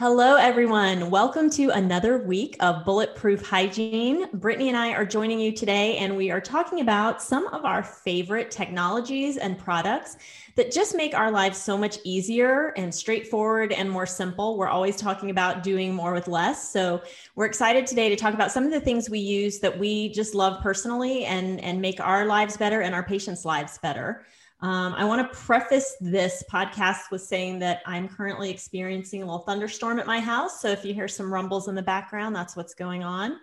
Hello, everyone. Welcome to another week of Bulletproof Hygiene. Brittany and I are joining you today, and we are talking about some of our favorite technologies and products that just make our lives so much easier and straightforward and more simple. We're always talking about doing more with less. So, we're excited today to talk about some of the things we use that we just love personally and, and make our lives better and our patients' lives better. Um, I want to preface this podcast with saying that I'm currently experiencing a little thunderstorm at my house. So if you hear some rumbles in the background, that's what's going on.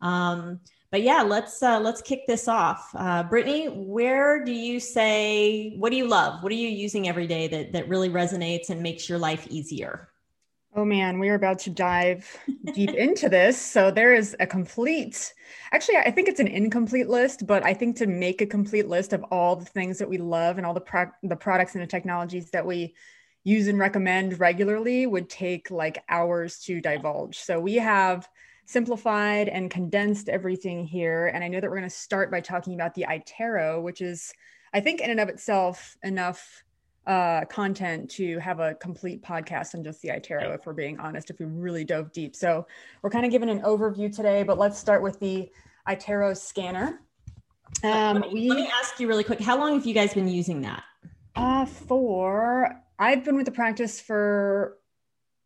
Um, but yeah, let's uh, let's kick this off. Uh, Brittany, where do you say what do you love? What are you using every day that that really resonates and makes your life easier? Oh man, we are about to dive deep into this. So there is a complete, actually, I think it's an incomplete list, but I think to make a complete list of all the things that we love and all the pro- the products and the technologies that we use and recommend regularly would take like hours to divulge. So we have simplified and condensed everything here, and I know that we're going to start by talking about the iTero, which is, I think, in and of itself enough uh, content to have a complete podcast on just the iTero, if we're being honest, if we really dove deep. So we're kind of giving an overview today, but let's start with the iTero scanner. Um, let, me, we, let me ask you really quick, how long have you guys been using that? Uh, for, I've been with the practice for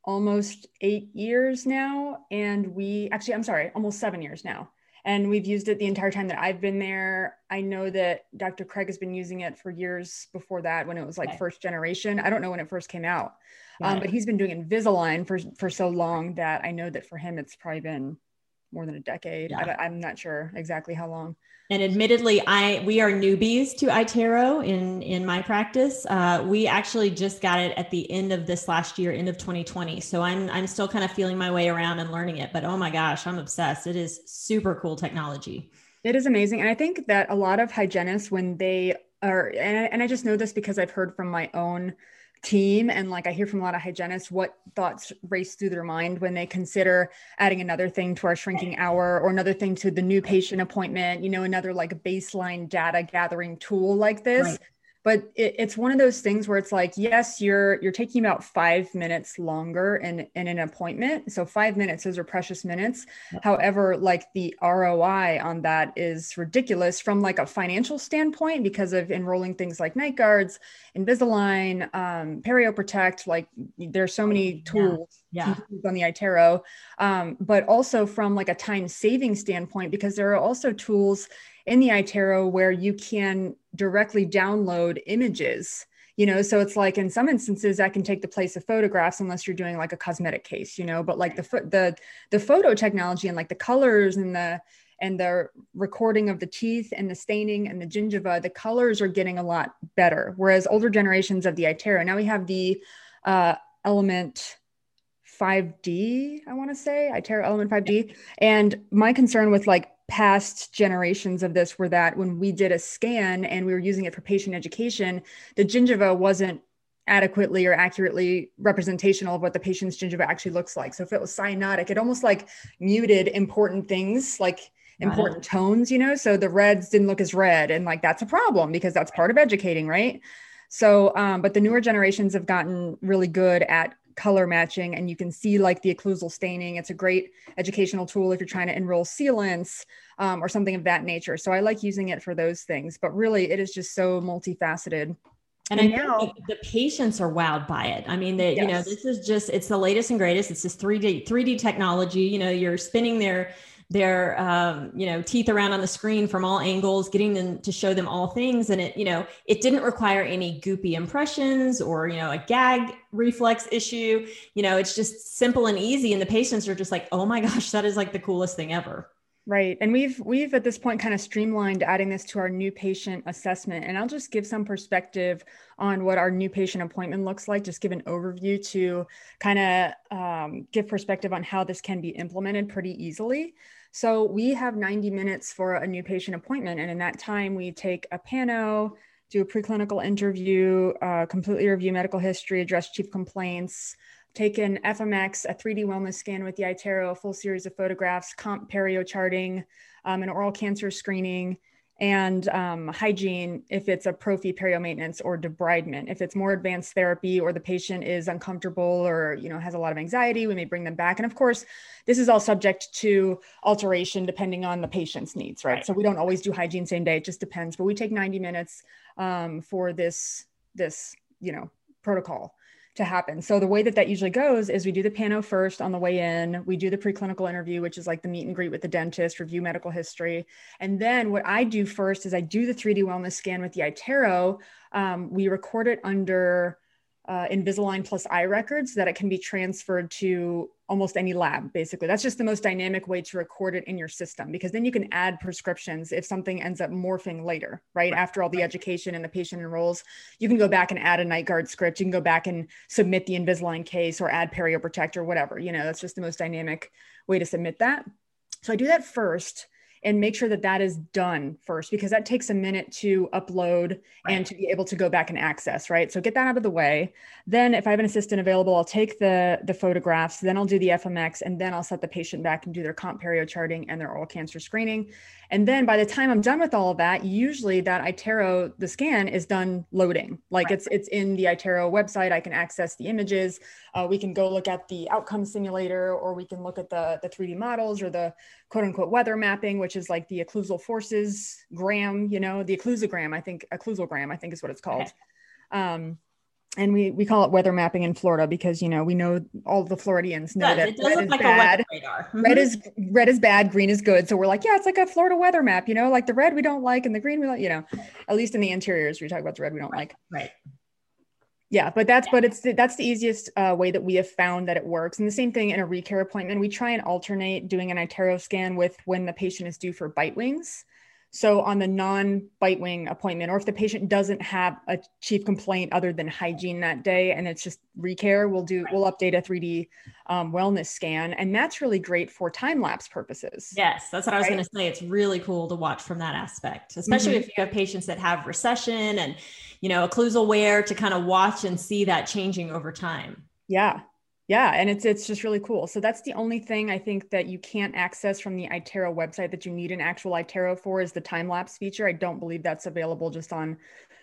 almost eight years now. And we actually, I'm sorry, almost seven years now and we've used it the entire time that I've been there. I know that Dr. Craig has been using it for years before that when it was like okay. first generation. I don't know when it first came out, um, but he's been doing Invisalign for for so long that I know that for him it's probably been more than a decade. Yeah. I, am not sure exactly how long. And admittedly i we are newbies to itero in in my practice. Uh, we actually just got it at the end of this last year end of 2020 so i'm i'm still kind of feeling my way around and learning it. But oh my gosh i'm obsessed. It is super cool technology. It is amazing. And i think that a lot of hygienists when they are and I, and I just know this because i've heard from my own team and like i hear from a lot of hygienists what thoughts race through their mind when they consider adding another thing to our shrinking hour or another thing to the new patient appointment you know another like baseline data gathering tool like this. Right but it, it's one of those things where it's like yes you're you're taking about five minutes longer in, in an appointment so five minutes those are precious minutes however like the roi on that is ridiculous from like a financial standpoint because of enrolling things like night guards invisalign um, perio protect like there's so many tools yeah. yeah. on the itero um, but also from like a time saving standpoint because there are also tools in the iTero where you can directly download images you know? So it's like in some instances that can take the place of photographs unless you're doing like a cosmetic case you know? But like the the the photo technology and like the colors and the and the recording of the teeth and the staining and the gingiva the colors are getting a lot better. Whereas older generations of the itero now we have the uh, element 5d i want to say itero element 5d and my concern with like past generations of this were that when we did a scan and we were using it for patient education, the gingiva wasn't adequately or accurately representational of what the patient's gingiva actually looks like. So if it was cyanotic, it almost like muted important things like important tones, you know? So the reds didn't look as red. And like that's a problem because that's part of educating, right? So, um, but the newer generations have gotten really good at color matching and you can see like the occlusal staining. It's a great educational tool if you're trying to enroll sealants um, or something of that nature. So I like using it for those things, but really it is just so multifaceted. And, and I know the patients are wowed by it. I mean, that yes. you know, this is just it's the latest and greatest. It's this 3D 3D technology. You know, you're spinning their their um, you know teeth around on the screen from all angles getting them to show them all things and it you know it didn't require any goopy impressions or you know a gag reflex issue you know it's just simple and easy and the patients are just like oh my gosh that is like the coolest thing ever Right. And we've we've at this point kind of streamlined adding this to our new patient assessment. And I'll just give some perspective on what our new patient appointment looks like, just give an overview to kind of um, give perspective on how this can be implemented pretty easily. So we have 90 minutes for a new patient appointment. And in that time, we take a pano, do a preclinical interview, uh, completely review medical history, address chief complaints, take an FMX, a 3D wellness scan with the iTero, a full series of photographs, comp perio charting, um, an oral cancer screening, and um, hygiene if it's a prophy perio maintenance or debridement. If it's more advanced therapy or the patient is uncomfortable or you know has a lot of anxiety, we may bring them back. And of course, this is all subject to alteration depending on the patient's needs, right? right. So we don't always do hygiene same day; it just depends. But we take 90 minutes um, for this this you know protocol to happen. So the way that that usually goes is we do the pano first on the way in. We do the preclinical interview, which is like the meet and greet with the dentist, review medical history, and then what I do first is I do the 3D wellness scan with the iTero. Um, we record it under uh, Invisalign plus iRecords that it can be transferred to almost any lab, basically. That's just the most dynamic way to record it in your system because then you can add prescriptions if something ends up morphing later, right? right. After all the education and the patient enrolls, you can go back and add a night guard script. You can go back and submit the Invisalign case or add perio protector, whatever. You know, that's just the most dynamic way to submit that. So I do that first and make sure that that is done first because that takes a minute to upload right. and to be able to go back and access right so get that out of the way then if i have an assistant available i'll take the the photographs then i'll do the fmx and then i'll set the patient back and do their comp perio charting and their oral cancer screening and then by the time I'm done with all of that, usually that iTero, the scan is done loading. Like right. it's it's in the iTero website. I can access the images. Uh, we can go look at the outcome simulator, or we can look at the, the 3D models or the quote unquote weather mapping, which is like the occlusal forces gram, you know, the occlusogram, I think occlusogram, I think is what it's called. Okay. Um, and we we call it weather mapping in Florida because you know we know all the Floridians know that red is like bad. Mm-hmm. Red is red is bad, green is good. So we're like, yeah, it's like a Florida weather map. You know, like the red we don't like and the green we like. You know, at least in the interiors we talk about the red we don't right. like. Right. Yeah, but that's but it's that's the easiest uh, way that we have found that it works. And the same thing in a recare appointment, we try and alternate doing an iTero scan with when the patient is due for bite wings. So on the non-bite wing appointment, or if the patient doesn't have a chief complaint other than hygiene that day, and it's just recare, we'll do we'll update a 3D um, wellness scan, and that's really great for time lapse purposes. Yes, that's what I was going to say. It's really cool to watch from that aspect, especially mm-hmm. if you have patients that have recession and you know occlusal wear to kind of watch and see that changing over time. Yeah, yeah, and it's it's just really cool. So that's the only thing I think that you can't access from the iTero website that you need an actual iTero for is the time lapse feature. I don't believe that's available just on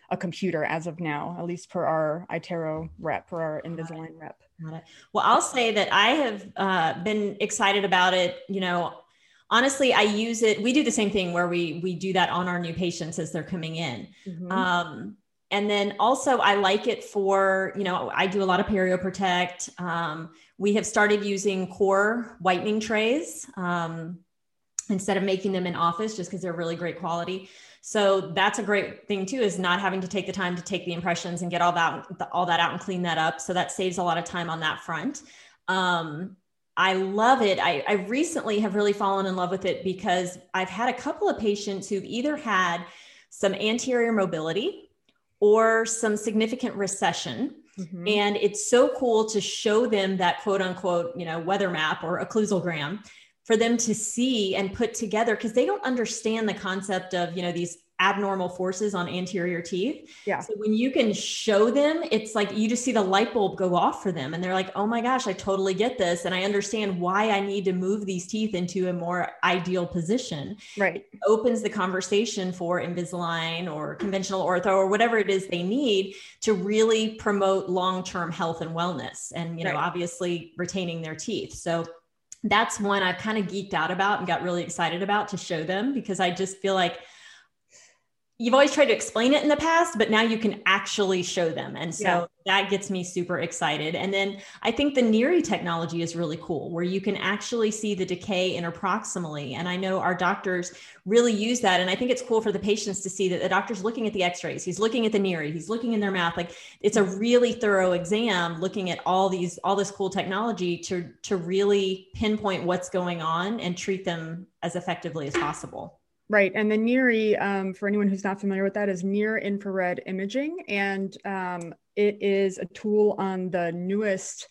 a computer as of now, at least per our iTero rep, per our Invisalign rep. Got it. Well, I'll say that I have uh, been excited about it. You know, honestly, I use it. We do the same thing where we we do that on our new patients as they're coming in. Mm-hmm. Um, and then also I like it for, you know, I do a lot of Perio Protect. Um, we have started using KöR whitening trays um, instead of making them in office just because they're really great quality. So that's a great thing too, is not having to take the time to take the impressions and get all that all that out and clean that up. So that saves a lot of time on that front. Um, I love it. I, I recently have really fallen in love with it because I've had a couple of patients who've either had some anterior mobility or some significant recession. Mm-hmm. And it's so cool to show them that quote unquote, you know, weather map or occlusogram for them to see and put together because they don't understand the concept of, you know, these abnormal forces on anterior teeth. Yeah. So when you can show them, it's like you just see the light bulb go off for them and they're like, "Oh my gosh, I totally get this and I understand why I need to move these teeth into a more ideal position." Right. It opens the conversation for Invisalign or conventional ortho or whatever it is they need to really promote long-term health and wellness and, you know, right. obviously retaining their teeth. So that's one I've kind of geeked out about and got really excited about to show them because I just feel like you've always tried to explain it in the past, but now you can actually show them. And so yeah. that gets me super excited. And then I think the NIRI technology is really cool, where you can actually see the decay interproximally. And I know our doctors really use that. And I think it's cool for the patients to see that the doctor's looking at the x-rays, he's looking at the NIRI, he's looking in their mouth. Like it's a really thorough exam looking at all these, all this cool technology to, to really pinpoint what's going on and treat them as effectively as possible. Right. And the NIRI, um, for anyone who's not familiar with that, is near infrared imaging. And um, it is a tool on the newest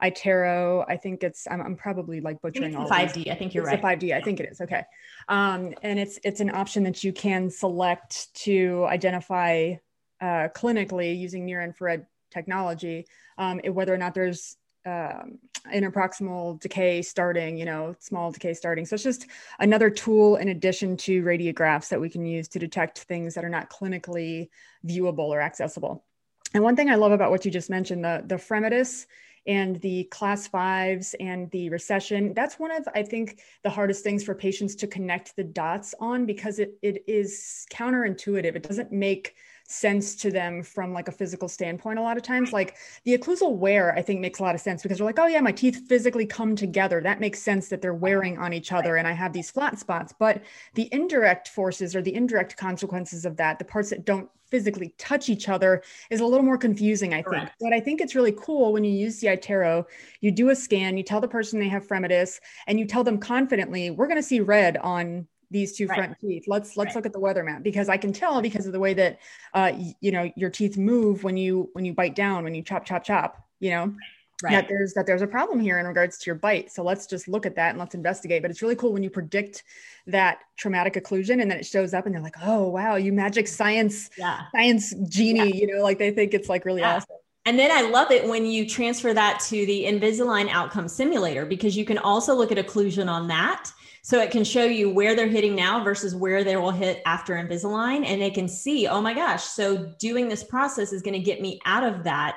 iTero. I think it's, I'm, I'm probably like butchering all 5D. I think you're it's right. 5D. I think it is. Okay. Um, and it's, it's an option that you can select to identify uh, clinically using near infrared technology, um, whether or not there's um, interproximal decay starting, you know, small decay starting. So it's just another tool in addition to radiographs that we can use to detect things that are not clinically viewable or accessible. And one thing I love about what you just mentioned, the, the Fremitus and the class fives and the recession, that's one of, I think, the hardest things for patients to connect the dots on because it, it is counterintuitive. It doesn't make sense to them from like a physical standpoint a lot of times. Like the occlusal wear i think makes a lot of sense because they're like oh yeah my teeth physically come together. That makes sense that they're wearing on each other and i have these flat spots but the indirect forces or the indirect consequences of that the parts that don't physically touch each other is a little more confusing i think. Correct. but i think it's really cool when you use the itero you do a scan you tell the person they have fremitus and you tell them confidently we're going to see red on these two right. front teeth. Let's let's right. look at the weather map because I can tell because of the way that uh, you know your teeth move when you when you bite down when you chop chop chop. You know. Right. that there's that there's a problem here in regards to your bite. So let's just look at that and let's investigate. But it's really cool when you predict that traumatic occlusion and then it shows up and they're like, oh wow, you magic science, yeah. science genie, yeah. you know, like they think it's like really yeah. awesome. And then I love it when you transfer that to the Invisalign outcome simulator because you can also look at occlusion on that so it can show you where they're hitting now versus where they will hit after Invisalign. And they can see, oh my gosh, so doing this process is going to get me out of that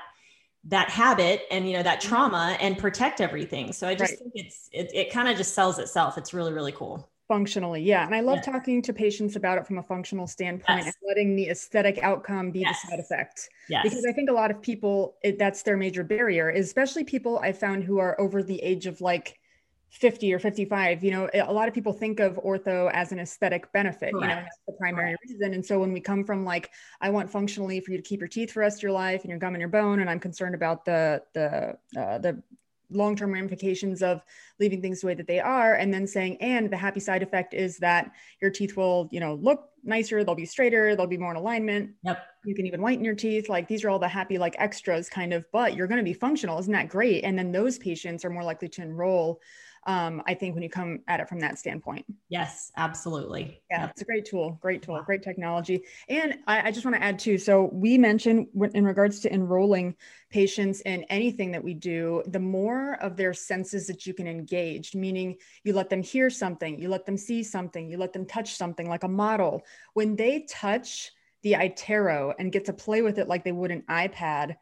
that habit and you know that mm-hmm. trauma and protect everything so i just right. think it's it, it kind of just sells itself it's really really cool functionally yeah and i love yeah. talking to patients about it from a functional standpoint yes. and letting the aesthetic outcome be yes. the side effect yes. because i think a lot of people it, that's their major barrier especially people i found who are over the age of like 50 or 55 you know a lot of people think of ortho as an aesthetic benefit Correct. you know that's the primary Correct. reason and so when we come from like i want functionally for you to keep your teeth for the rest of your life and your gum and your bone and i'm concerned about the the uh, the long-term ramifications of leaving things the way that they are and then saying and the happy side effect is that your teeth will you know look nicer they'll be straighter they'll be more in alignment yep you can even whiten your teeth like these are all the happy like extras kind of but you're going to be functional isn't that great and then those patients are more likely to enroll um, I think when you come at it from that standpoint. Yes, absolutely. Yeah, yep. it's a great tool, great tool, great technology. And I, I just want to add too. So we mentioned in regards to enrolling patients in anything that we do, the more of their senses that you can engage, meaning you let them hear something, you let them see something, you let them touch something like a model. When they touch the iTero and get to play with it like they would an iPad,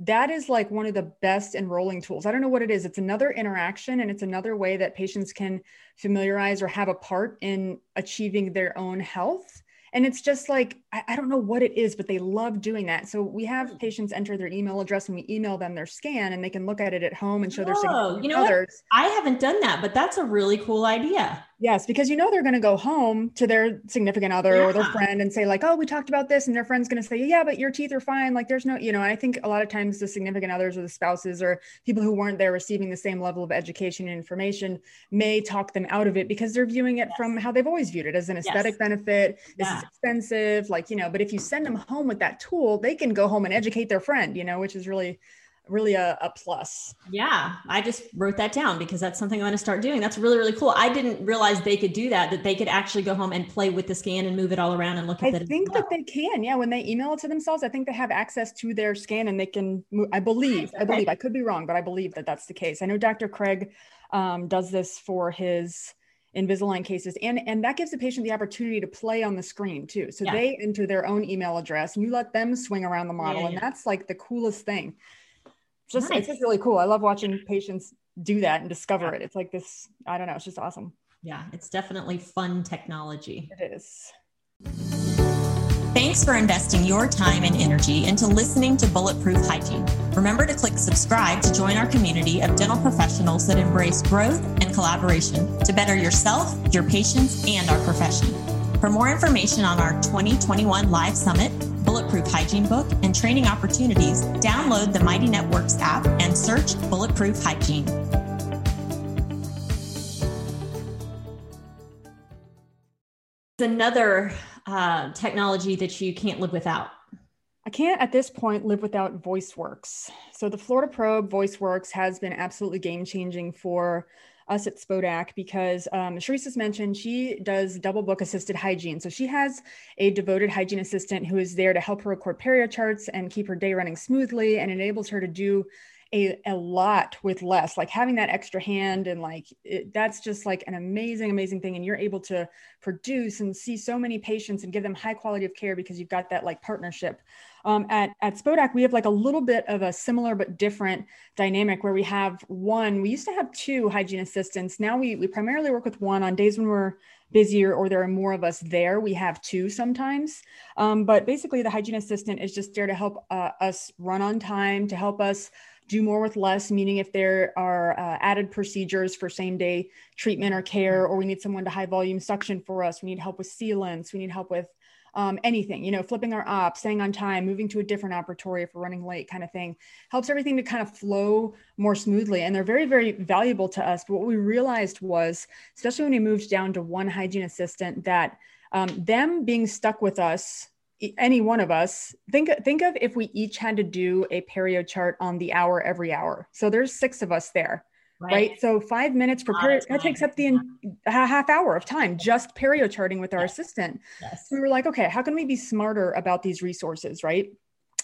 that is like one of the best enrolling tools. I don't know what it is. It's another interaction and it's another way that patients can familiarize or have a part in achieving their own health and it's just like I, I, don't know what it is but they love doing that so we have hmm. patients enter their email address and we email them their scan and they can look at it at home and show their oh, you know others what? i haven't done that but that's a really cool idea yes because you know they're going to go home to their significant other yeah. or their friend and say like oh we talked about this and their friend's going to say yeah but your teeth are fine like there's no you know i think a lot of times the significant others or the spouses or people who weren't there receiving the same level of education and information may talk them out of it because they're viewing it yes. from how they've always viewed it as an aesthetic yes. benefit this yeah. is expensive like you know but if you send them home with that tool they can go home and educate their friend you know which is really really a, a plus. Yeah i just wrote that down because that's something i'm going to start doing. That's really really cool. I didn't realize they could do that that they could actually go home and play with the scan and move it all around and look at it i think well. that they can yeah when they email it to themselves i think they have access to their scan and they can move, i believe i believe i could be wrong but i believe that that's the case. I know dr craig um, does this for his Invisalign cases. And, and that gives the patient the opportunity to play on the screen too. So yeah. they enter their own email address and you let them swing around the model. Yeah, yeah. And that's like the coolest thing. Just nice. it's just really cool. I love watching patients do that and discover it. It's like this, I don't know, it's just awesome. Yeah, it's definitely fun technology. It is. Thanks for investing your time and energy into listening to Bulletproof Hygiene. Remember to click subscribe to join our community of dental professionals that embrace growth and collaboration to better yourself, your patients, and our profession. For more information on our 2021 Live Summit, Bulletproof Hygiene book, and training opportunities, download the Mighty Networks app and search Bulletproof Hygiene. Another uh, technology that you can't live without. I can't at this point live without VoiceWorks. So the Florida Probe VoiceWorks has been absolutely game changing for us at Spodak because um, Sharice mentioned she does double book assisted hygiene. So she has a devoted hygiene assistant who is there to help her record perio charts and keep her day running smoothly and enables her to do a, a lot with less like having that extra hand and like it, that's just like an amazing amazing thing and you're able to produce and see so many patients and give them high quality of care because you've got that like partnership um, at, at Spodak, we have like a little bit of a similar but different dynamic where we have one, we used to have two hygiene assistants. Now we, we primarily work with one on days when we're busier or there are more of us there. We have two sometimes. Um, but basically, the hygiene assistant is just there to help uh, us run on time, to help us do more with less, meaning if there are uh, added procedures for same day treatment or care, or we need someone to high volume suction for us, we need help with sealants, we need help with um, anything, you know, flipping our op, staying on time, moving to a different operatory if we're running late, kind of thing, helps everything to kind of flow more smoothly. And they're very, very valuable to us. But what we realized was, especially when we moved down to one hygiene assistant, that um, them being stuck with us any one of us think think of if we each had to do a perio chart on the hour every hour so there's six of us there Right. right. So five minutes per perio, that takes up the in, half hour of time just perio charting with our yes. assistant. Yes. So we were like, okay, how can we be smarter about these resources, right?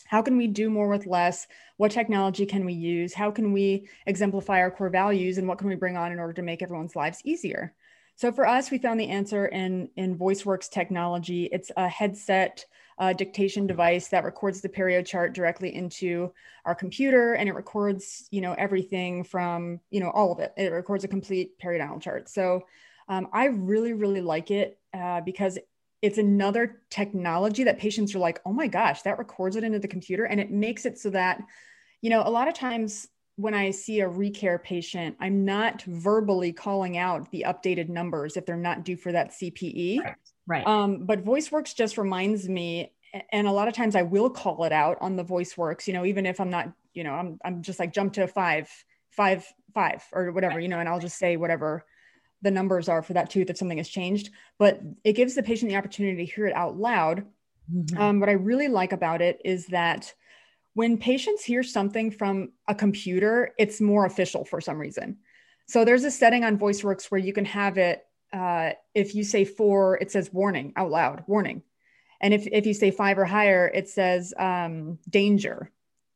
How can we do more with less? What technology can we use? How can we exemplify our core values and what can we bring on in order to make everyone's lives easier? So for us, we found the answer in, in VoiceWorks technology. It's a headset uh, dictation device that records the perio chart directly into our computer and it records you know everything from you know all of it. It records a complete periodontal chart. So um, i really really like it uh, because it's another technology that patients are like oh my gosh that records it into the computer and it makes it so that you know a lot of times when I see a recare patient, I'm not verbally calling out the updated numbers if they're not due for that CPE. Right. Right. Um, but VoiceWorks just reminds me, and a lot of times I will call it out on the VoiceWorks, you know, even if I'm not, you know, I'm, I'm just like jump to five, five, five, or whatever, right. you know, and I'll just say whatever the numbers are for that tooth if something has changed. But it gives the patient the opportunity to hear it out loud. Mm-hmm. Um, what I really like about it is that when patients hear something from a computer, it's more official for some reason. So there's a setting on VoiceWorks where you can have it uh, if you say four, it says warning out loud, warning. And if, if you say five or higher, it says um, danger.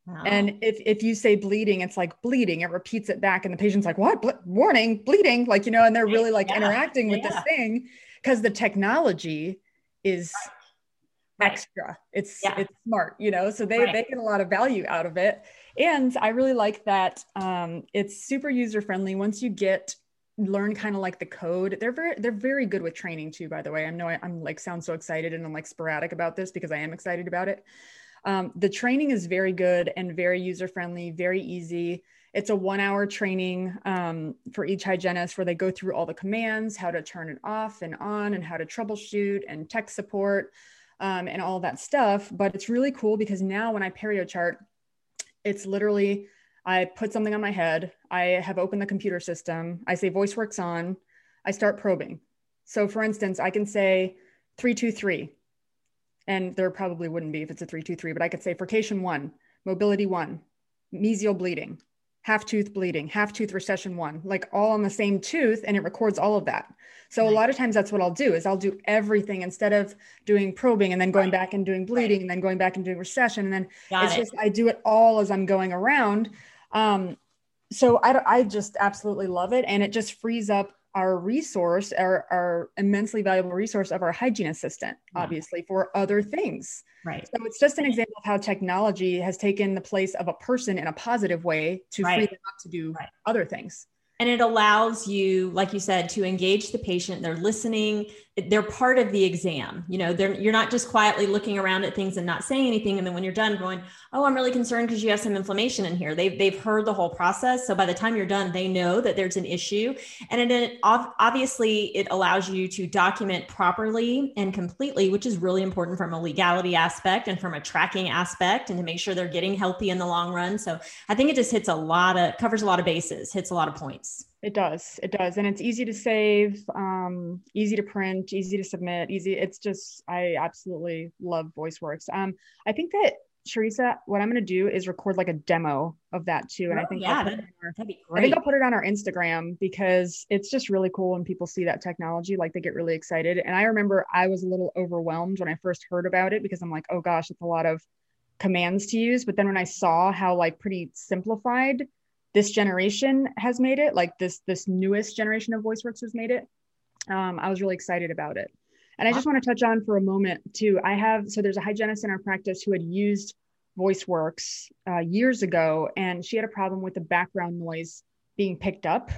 Wow. And if, if you say bleeding, it's like bleeding. It repeats it back, and the patient's like, "What? Ble- warning, bleeding!" Like you know, and they're really like yeah. interacting with yeah. this thing because the technology is right. extra. It's yeah. it's smart, you know. So they right. they get a lot of value out of it, and I really like that um, it's super user friendly. Once you get learn kind of like the code they're very they're very good with training too by the way i know I, am like sound so excited and i'm like sporadic about this because i am excited about it um, the training is very good and very user friendly very easy it's a one hour training um, for each hygienist where they go through all the commands how to turn it off and on and how to troubleshoot and tech support um, and all that stuff but it's really cool because now when i perio chart it's literally I put something on my head. I have opened the computer system. I say VoiceWorks on. I start probing. So, for instance, I can say 323, and there probably wouldn't be if it's a 323, but I could say furcation one, mobility one, mesial bleeding, half tooth bleeding, half tooth recession one, like all on the same tooth, and it records all of that. So a lot of times that's what I'll do is I'll do everything instead of doing probing and then going back and doing bleeding right. and then going back and doing recession and then Got it's it. just I do it all as I'm going around um, so I, I just absolutely love it. And it just frees up our resource, our, our immensely valuable resource of our hygiene assistant, yeah. obviously, for other things. Right. So it's just an example of how technology has taken the place of a person in a positive way to right. free them up to do right. other things. And it allows you like you said to engage the patient they're listening they're part of the exam you know they're you're not just quietly looking around at things and not saying anything and then when you're done going oh i'm really concerned because you have some inflammation in here. They've, they've heard the whole process so by the time you're done they know that there's an issue. And it obviously it allows you to document properly and completely which is really important from a legality aspect and from a tracking aspect and to make sure they're getting healthy in the long run. So i think it just hits a lot of covers a lot of bases hits a lot of points it does. It does. And it's easy to save, um, easy to print, easy to submit, easy. It's just, I absolutely love VoiceWorks. Um, I think that Teresa, what I'm going to do is record like a demo of that too. And oh, I think, yeah, that'd, our, that'd be great. I think I'll put it on our Instagram because it's just really cool when people see that technology, like they get really excited. And I remember I was a little overwhelmed when I first heard about it because I'm like, oh gosh, it's a lot of commands to use. But then when I saw how like pretty simplified this generation has made it like this this newest generation of voiceworks has made it um, i was really excited about it. And i just want to touch on for a moment too i have so there's a hygienist in our practice who had used voiceworks uh, years ago and she had a problem with the background noise being picked up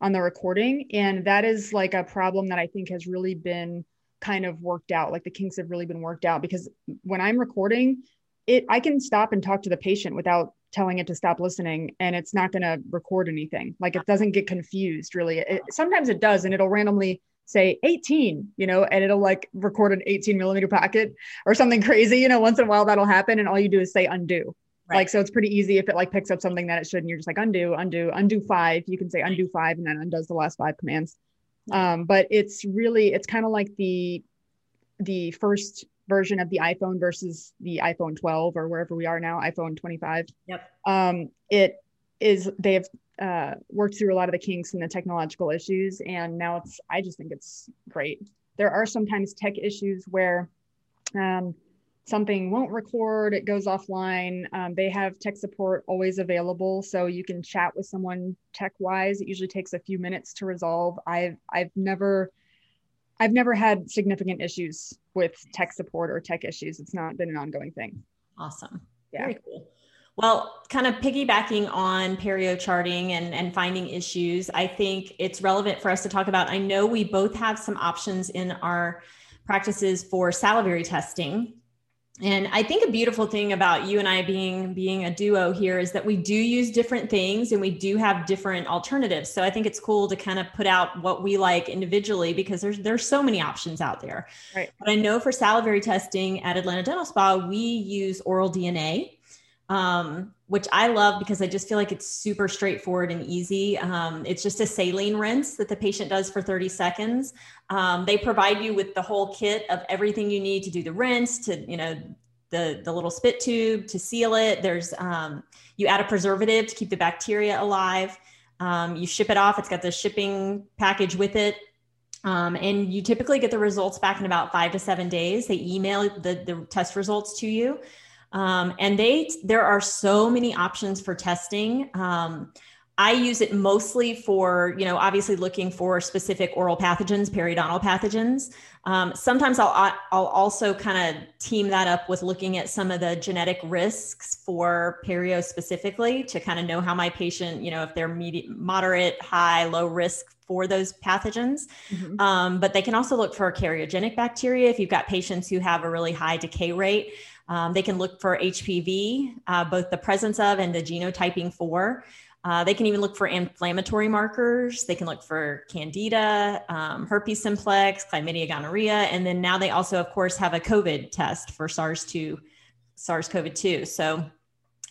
on the recording. And that is like a problem that i think has really been kind of worked out like the kinks have really been worked out because when i'm recording it i can stop and talk to the patient without telling it to stop listening and it's not going to record anything. Like it doesn't get confused really. It, sometimes it does and it'll randomly say 18 you know and it'll like record an 18 millimeter packet or something crazy you know once in a while that'll happen and all you do is say undo. Right. like so it's pretty easy if it like picks up something that it should and you're just like undo undo undo five. You can say undo five and then undoes the last five commands. Um, but it's really it's kind of like the the first version of the iPhone versus the iPhone 12 or wherever we are now, iPhone 25. Yep. Um, it is they have uh, worked through a lot of the kinks and the technological issues, and now it's. I just think it's great. There are sometimes tech issues where um, something won't record, it goes offline. Um, they have tech support always available, so you can chat with someone tech wise. It usually takes a few minutes to resolve. I've I've never I've never had significant issues with tech support or tech issues. It's not been an ongoing thing. Awesome. Yeah. Very cool. Well, kind of piggybacking on perio charting and, and finding issues, I think it's relevant for us to talk about. I know we both have some options in our practices for salivary testing and i think a beautiful thing about you and i being being a duo here is that we do use different things and we do have different alternatives. So i think it's cool to kind of put out what we like individually because there's there's so many options out there. Right. But i know for salivary testing at atlanta dental spa we use oral dna um, which I love because I just feel like it's super straightforward and easy. Um, it's just a saline rinse that the patient does for 30 seconds. Um, they provide you with the whole kit of everything you need to do the rinse, to you know the the little spit tube to seal it. There's um, you add a preservative to keep the bacteria alive. Um, you ship it off. It's got the shipping package with it. Um, and you typically get the results back in about five to seven days. They email the, the test results to you. Um, and they there are so many options for testing. Um, I use it mostly for, you know, obviously looking for specific oral pathogens, periodontal pathogens. Um, sometimes I'll, I'll also kind of team that up with looking at some of the genetic risks for perio specifically to kind of know how my patient, you know, if they're medium, moderate, high, low risk for those pathogens. Mm-hmm. Um, but they can also look for cariogenic bacteria if you've got patients who have a really high decay rate. Um, they can look for HPV, uh, both the presence of and the genotyping for. Uh, they can even look for inflammatory markers. They can look for candida, um, herpes simplex, chlamydia, gonorrhea, and then now they also, of course, have a COVID test for SARS-2, SARS-CoV-2. So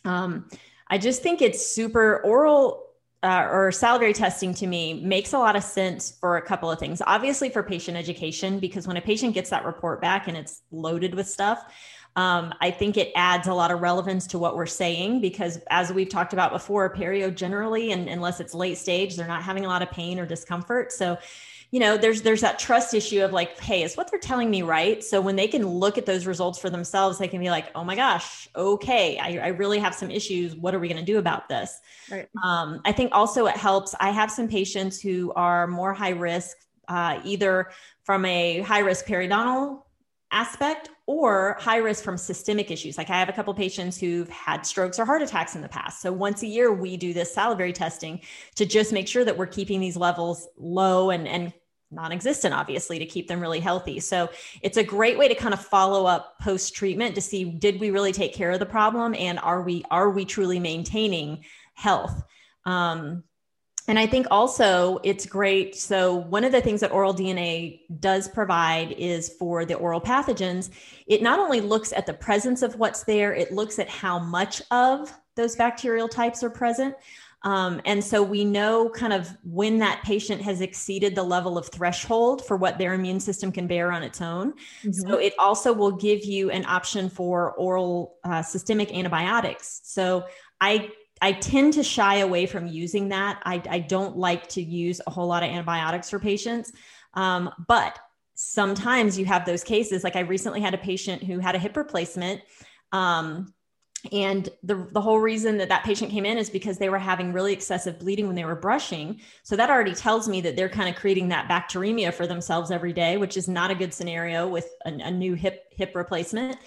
um, I just think it's super oral uh, or salivary testing to me makes a lot of sense for a couple of things. Obviously, for patient education, because when a patient gets that report back and it's loaded with stuff, um, I think it adds a lot of relevance to what we're saying because, as we've talked about before, perio generally, and unless it's late stage, they're not having a lot of pain or discomfort. So, you know, there's there's that trust issue of like, hey, is what they're telling me right? So when they can look at those results for themselves, they can be like, oh my gosh, okay, I, I really have some issues. What are we going to do about this? Right. Um, I think also it helps. I have some patients who are more high risk, uh, either from a high risk periodontal aspect or high risk from systemic issues. Like I have a couple patients who've had strokes or heart attacks in the past. So once a year, we do this salivary testing to just make sure that we're keeping these levels low and, and non-existent obviously to keep them really healthy so it's a great way to kind of follow up post treatment to see did we really take care of the problem and are we are we truly maintaining health um, and I think also it's great. So, one of the things that oral DNA does provide is for the oral pathogens, it not only looks at the presence of what's there, it looks at how much of those bacterial types are present. Um, and so we know kind of when that patient has exceeded the level of threshold for what their immune system can bear on its own. Mm-hmm. So it also will give you an option for oral uh, systemic antibiotics. So I I tend to shy away from using that. I, I don't like to use a whole lot of antibiotics for patients. Um, but sometimes you have those cases. Like I recently had a patient who had a hip replacement. Um, and the, the whole reason that that patient came in is because they were having really excessive bleeding when they were brushing. So that already tells me that they're kind of creating that bacteremia for themselves every day, which is not a good scenario with a, a new hip hip replacement.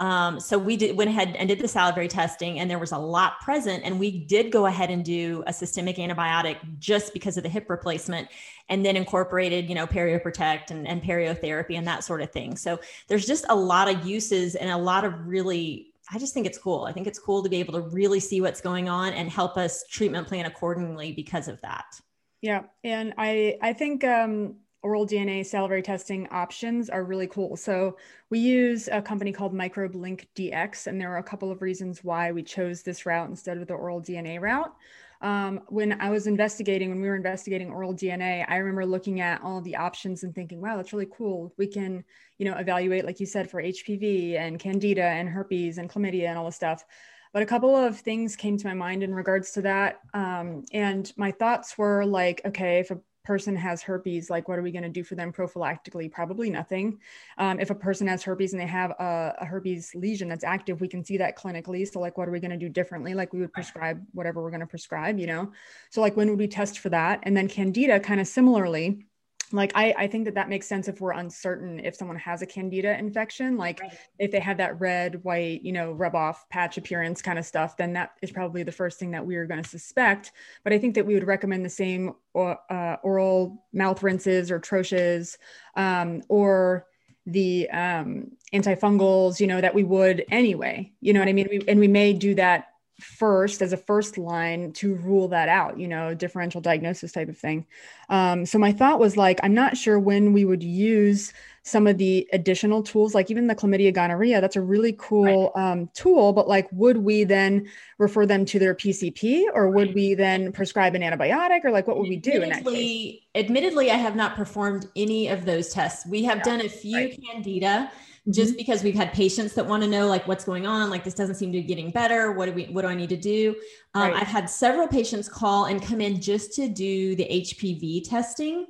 Um, so we did went ahead and did the salivary testing, and there was a lot present. And we did go ahead and do a systemic antibiotic just because of the hip replacement, and then incorporated, you know, perioprotect and, and periotherapy and that sort of thing. So there's just a lot of uses and a lot of really I just think it's cool. I think it's cool to be able to really see what's going on and help us treatment plan accordingly because of that. Yeah, and I I think um, oral DNA salivary testing options are really cool. So we use a company called MicrobeLink DX, and there are a couple of reasons why we chose this route instead of the oral DNA route. Um, when I was investigating, when we were investigating oral DNA, I remember looking at all the options and thinking, wow, that's really cool. We can, you know, evaluate, like you said, for HPV and candida and herpes and chlamydia and all this stuff. But a couple of things came to my mind in regards to that. Um, and my thoughts were like, okay, if a person has herpes, like what are we going to do for them prophylactically? Probably nothing. Um, if a person has herpes and they have a, a, herpes lesion that's active, we can see that clinically. So, like, what are we going to do differently? Like, we would prescribe whatever we're going to prescribe, you know? So, like, when would we test for that? And then Candida, kind of similarly like I, I think that that makes sense if we're uncertain if someone has a candida infection. Like right. if they have that red white you know rub off patch appearance kind of stuff then that is probably the first thing that we are going to suspect. But i think that we would recommend the same uh, oral mouth rinses or troches um, or the um, antifungals you know that we would anyway. You know what i mean? We, and we may do that first as a first line to rule that out you know differential diagnosis type of thing. Um, so my thought was like i'm not sure when we would use some of the additional tools like even the chlamydia gonorrhea that's a really cool right. um, tool but like would we then refer them to their pcp or would we then prescribe an antibiotic or like what would we do in that case? admittedly i have not performed any of those tests. We have yeah, done a few right. candida just mm-hmm. because we've had patients that want to know like what's going on like this doesn't seem to be getting better what do we what do i need to do um, right. i've had several patients call and come in just to do the hpv testing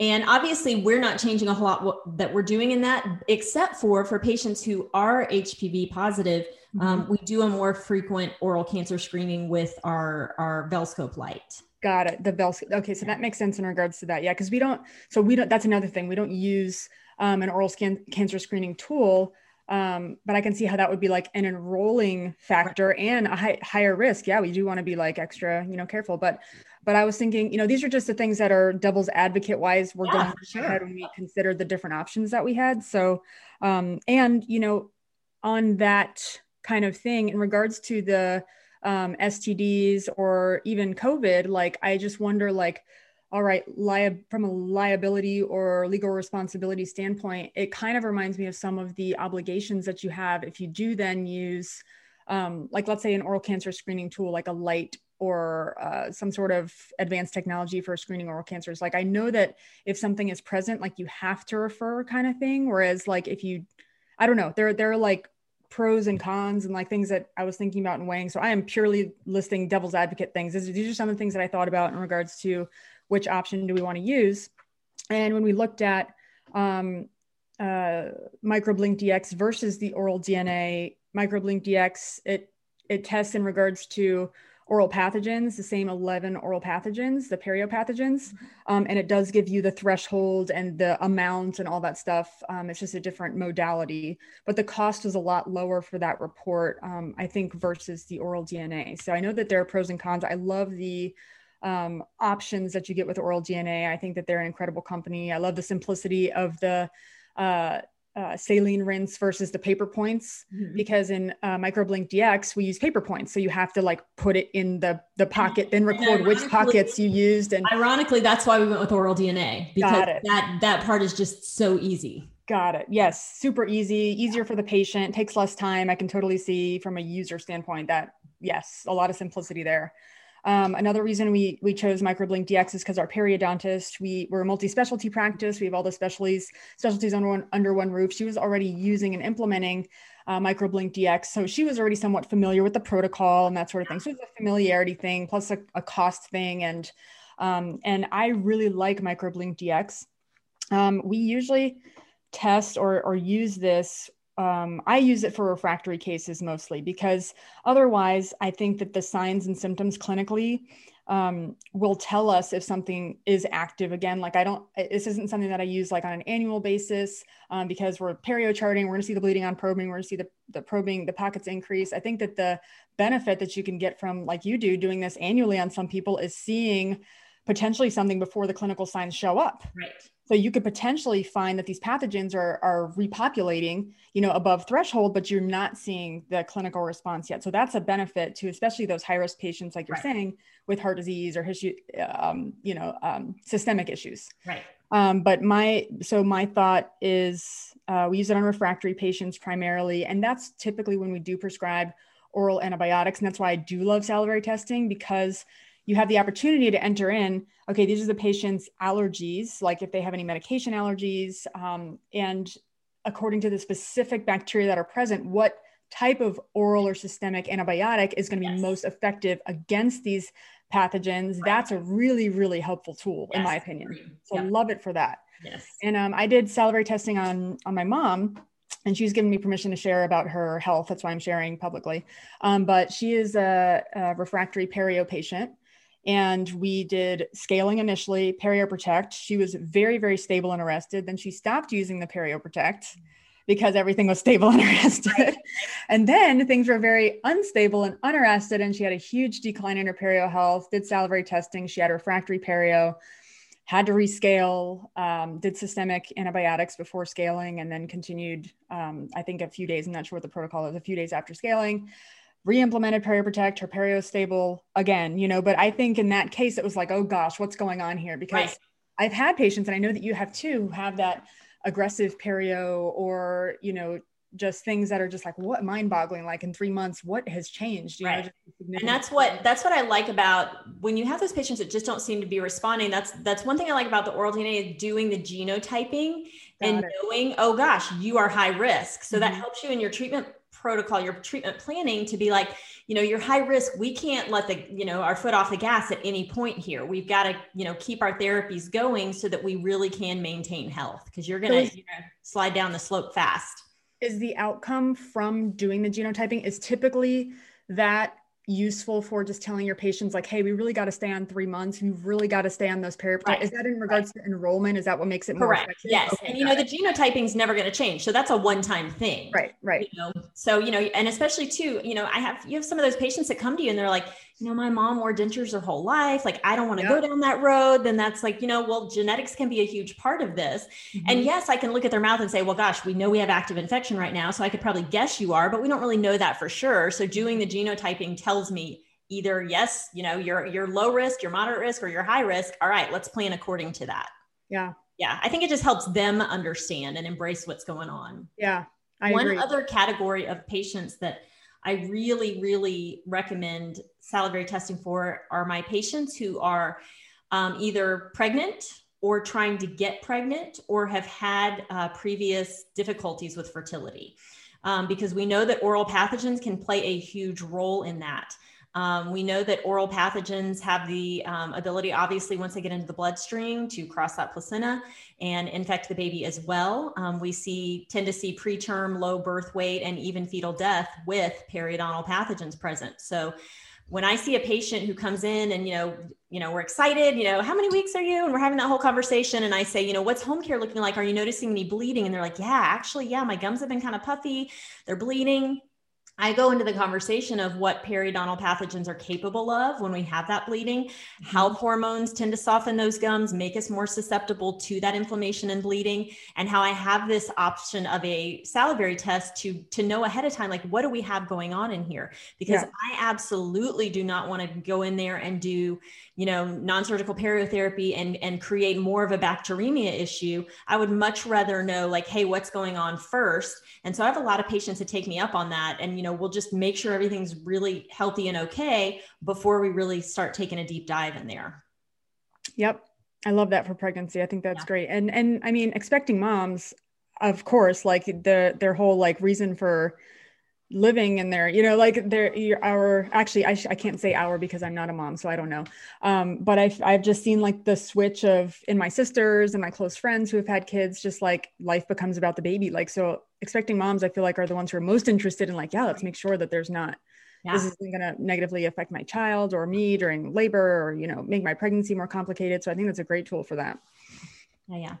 and obviously we're not changing a whole lot what, that we're doing in that except for for patients who are hpv positive um, mm-hmm. um, we do a more frequent oral cancer screening with our our velscope light Got it. The Velscope. Okay, so that makes sense in regards to that. Yeah, because we don't. So we don't. That's another thing. We don't use um, an oral scan cancer screening tool. Um, but I can see how that would be like an enrolling factor and a high, higher risk. Yeah, we do want to be like extra, you know, careful. But, but I was thinking, you know, these are just the things that are devil's advocate wise. We're yeah, going sure. ahead when we considered the different options that we had. So, um, and you know, on that kind of thing in regards to the um, STDs or even COVID, like I just wonder, like all right, li- from a liability or legal responsibility standpoint, it kind of reminds me of some of the obligations that you have if you do then use, um, like, let's say, an oral cancer screening tool like a light or uh, some sort of advanced technology for screening oral cancers. Like, I know that if something is present, like you have to refer kind of thing. Whereas, like, if you, I don't know, there, there are like pros and cons and like things that I was thinking about and weighing. So I am purely listing devil's advocate things. These are some of the things that I thought about in regards to which option do we want to use? And when we looked at um, uh, MicrobeLink DX versus the oral DNA, MicrobeLink DX, it, it tests in regards to oral pathogens, the same 11 oral pathogens, the periopathogens. Um, and it does give you the threshold and the amount and all that stuff. Um, it's just a different modality, but the cost was a lot lower for that report, um, I think, versus the oral DNA. So I know that there are pros and cons. I love the um, options that you get with oral DNA. I think that they're an incredible company. I love the simplicity of the uh, uh, saline rinse versus the paper points mm-hmm. because in uh, MicrobeLink DX we use paper points. So you have to like put it in the the pocket then record which pockets you used and ironically that's why we went with oral dna because that that part is just so easy. Got it. Yes super easy easier for the patient takes less time. I can totally see from a user standpoint that yes a lot of simplicity there um, another reason we we chose MicrobeLink DX is because our periodontist, we we're a multi-specialty practice. We have all the specialties specialties under one under one roof. She was already using and implementing uh, MicrobeLink DX, so she was already somewhat familiar with the protocol and that sort of thing. So it's a familiarity thing plus a, a cost thing, and um, and I really like MicrobeLink DX. Um, we usually test or or use this um, I use it for refractory cases mostly because otherwise, I think that the signs and symptoms clinically um, will tell us if something is active again. Like I don't, this isn't something that I use like on an annual basis um, because we're perio charting. We're going to see the bleeding on probing. We're going to see the, the probing, the pockets increase. I think that the benefit that you can get from like you do doing this annually on some people is seeing potentially something before the clinical signs show up. Right. So you could potentially find that these pathogens are, are repopulating, you know, above threshold, but you're not seeing the clinical response yet. So that's a benefit to especially those high risk patients, like you're right. saying, with heart disease or issue, um, you know, um, systemic issues. Right. Um, but my so my thought is uh, we use it on refractory patients primarily, and that's typically when we do prescribe oral antibiotics, and that's why I do love salivary testing because you have the opportunity to enter in okay these are the patient's allergies like if they have any medication allergies um, and according to the specific bacteria that are present what type of oral or systemic antibiotic is going to be yes. most effective against these pathogens right. that's a really really helpful tool yes. in my opinion so yep. love it for that yes and um, i did salivary testing on on my mom and she's given me permission to share about her health that's why i'm sharing publicly um, but she is a, a refractory perio patient and we did scaling initially, PerioProtect. She was very, very stable and arrested. Then she stopped using the PerioProtect because everything was stable and arrested. And then things were very unstable and unarrested, and she had a huge decline in her perio health. Did salivary testing. She had refractory perio. Had to rescale. Um, did systemic antibiotics before scaling, and then continued. Um, I think a few days. I'm not sure what the protocol is. A few days after scaling re-implemented perioprotect her perio stable again you know but i think in that case it was like oh gosh what's going on here because right. i've had patients and i know that you have too who have that aggressive perio or you know just things that are just like what mind boggling like in three months what has changed you right. know and that's what that's what i like about when you have those patients that just don't seem to be responding that's that's one thing i like about the oral dna is doing the genotyping Got and it. knowing oh gosh you are high risk so mm-hmm. that helps you in your treatment protocol, your treatment planning to be like, you know, you're high risk. We can't let the, you know, our foot off the gas at any point here. We've got to, you know, keep our therapies going so that we really can maintain health because you're going to slide down the slope fast. Is the outcome from doing the genotyping is typically that useful for just telling your patients like hey we really got to stay on three months. You've really got to stay on those perioperative right. is that in regards right. to enrollment? Is that what makes it correct. more yes. Okay, and you know it. the genotyping is never going to change. So that's a one-time thing right right. you know? So you know and especially too you know i have you have some of those patients that come to you and they're like you know, my mom wore dentures her whole life. Like, I don't want to yeah. go down that road. Then that's like, you know, well, genetics can be a huge part of this. Mm-hmm. And yes, I can look at their mouth and say, well, gosh, we know we have active infection right now. So I could probably guess you are, but we don't really know that for sure. So doing the genotyping tells me either, yes, you know, you're, you're low risk, you're moderate risk, or you're high risk. All right, let's plan according to that. Yeah. Yeah. I think it just helps them understand and embrace what's going on. Yeah. I One agree. other category of patients that I really, really recommend salivary testing for are my patients who are um, either pregnant or trying to get pregnant or have had uh, previous difficulties with fertility. Um, because we know that oral pathogens can play a huge role in that. Um, we know that oral pathogens have the um, ability, obviously, once they get into the bloodstream, to cross that placenta and infect the baby as well. Um, we see tend to see preterm low birth weight and even fetal death with periodontal pathogens present. So when I see a patient who comes in and, you know, you know, we're excited, you know, how many weeks are you? And we're having that whole conversation. And I say, you know, what's home care looking like? Are you noticing any bleeding? And they're like, yeah, actually, yeah, my gums have been kind of puffy. They're bleeding. I go into the conversation of what periodontal pathogens are capable of when we have that bleeding, mm-hmm. how hormones tend to soften those gums, make us more susceptible to that inflammation and bleeding, and how I have this option of a salivary test to to know ahead of time like what do we have going on in here because yeah. I absolutely do not want to go in there and do, you know, non-surgical periotherapy and and create more of a bacteremia issue. I would much rather know like hey, what's going on first. And so I have a lot of patients that take me up on that and you know we'll just make sure everything's really healthy and okay before we really start taking a deep dive in there. Yep. I love that for pregnancy. I think that's yeah. great. And and I mean, expecting moms, of course, like the their whole like reason for living in there you know like there our actually I, I can't say our because i'm not a mom so i don't know. Um, but I've, I've just seen like the switch of in my sisters and my close friends who have had kids just like life becomes about the baby. Like so expecting moms i feel like are the ones who are most interested in like yeah let's make sure that there's not yeah. this isn't going to negatively affect my child or me during labor or you know make my pregnancy more complicated. So i think that's a great tool for that. Yeah yeah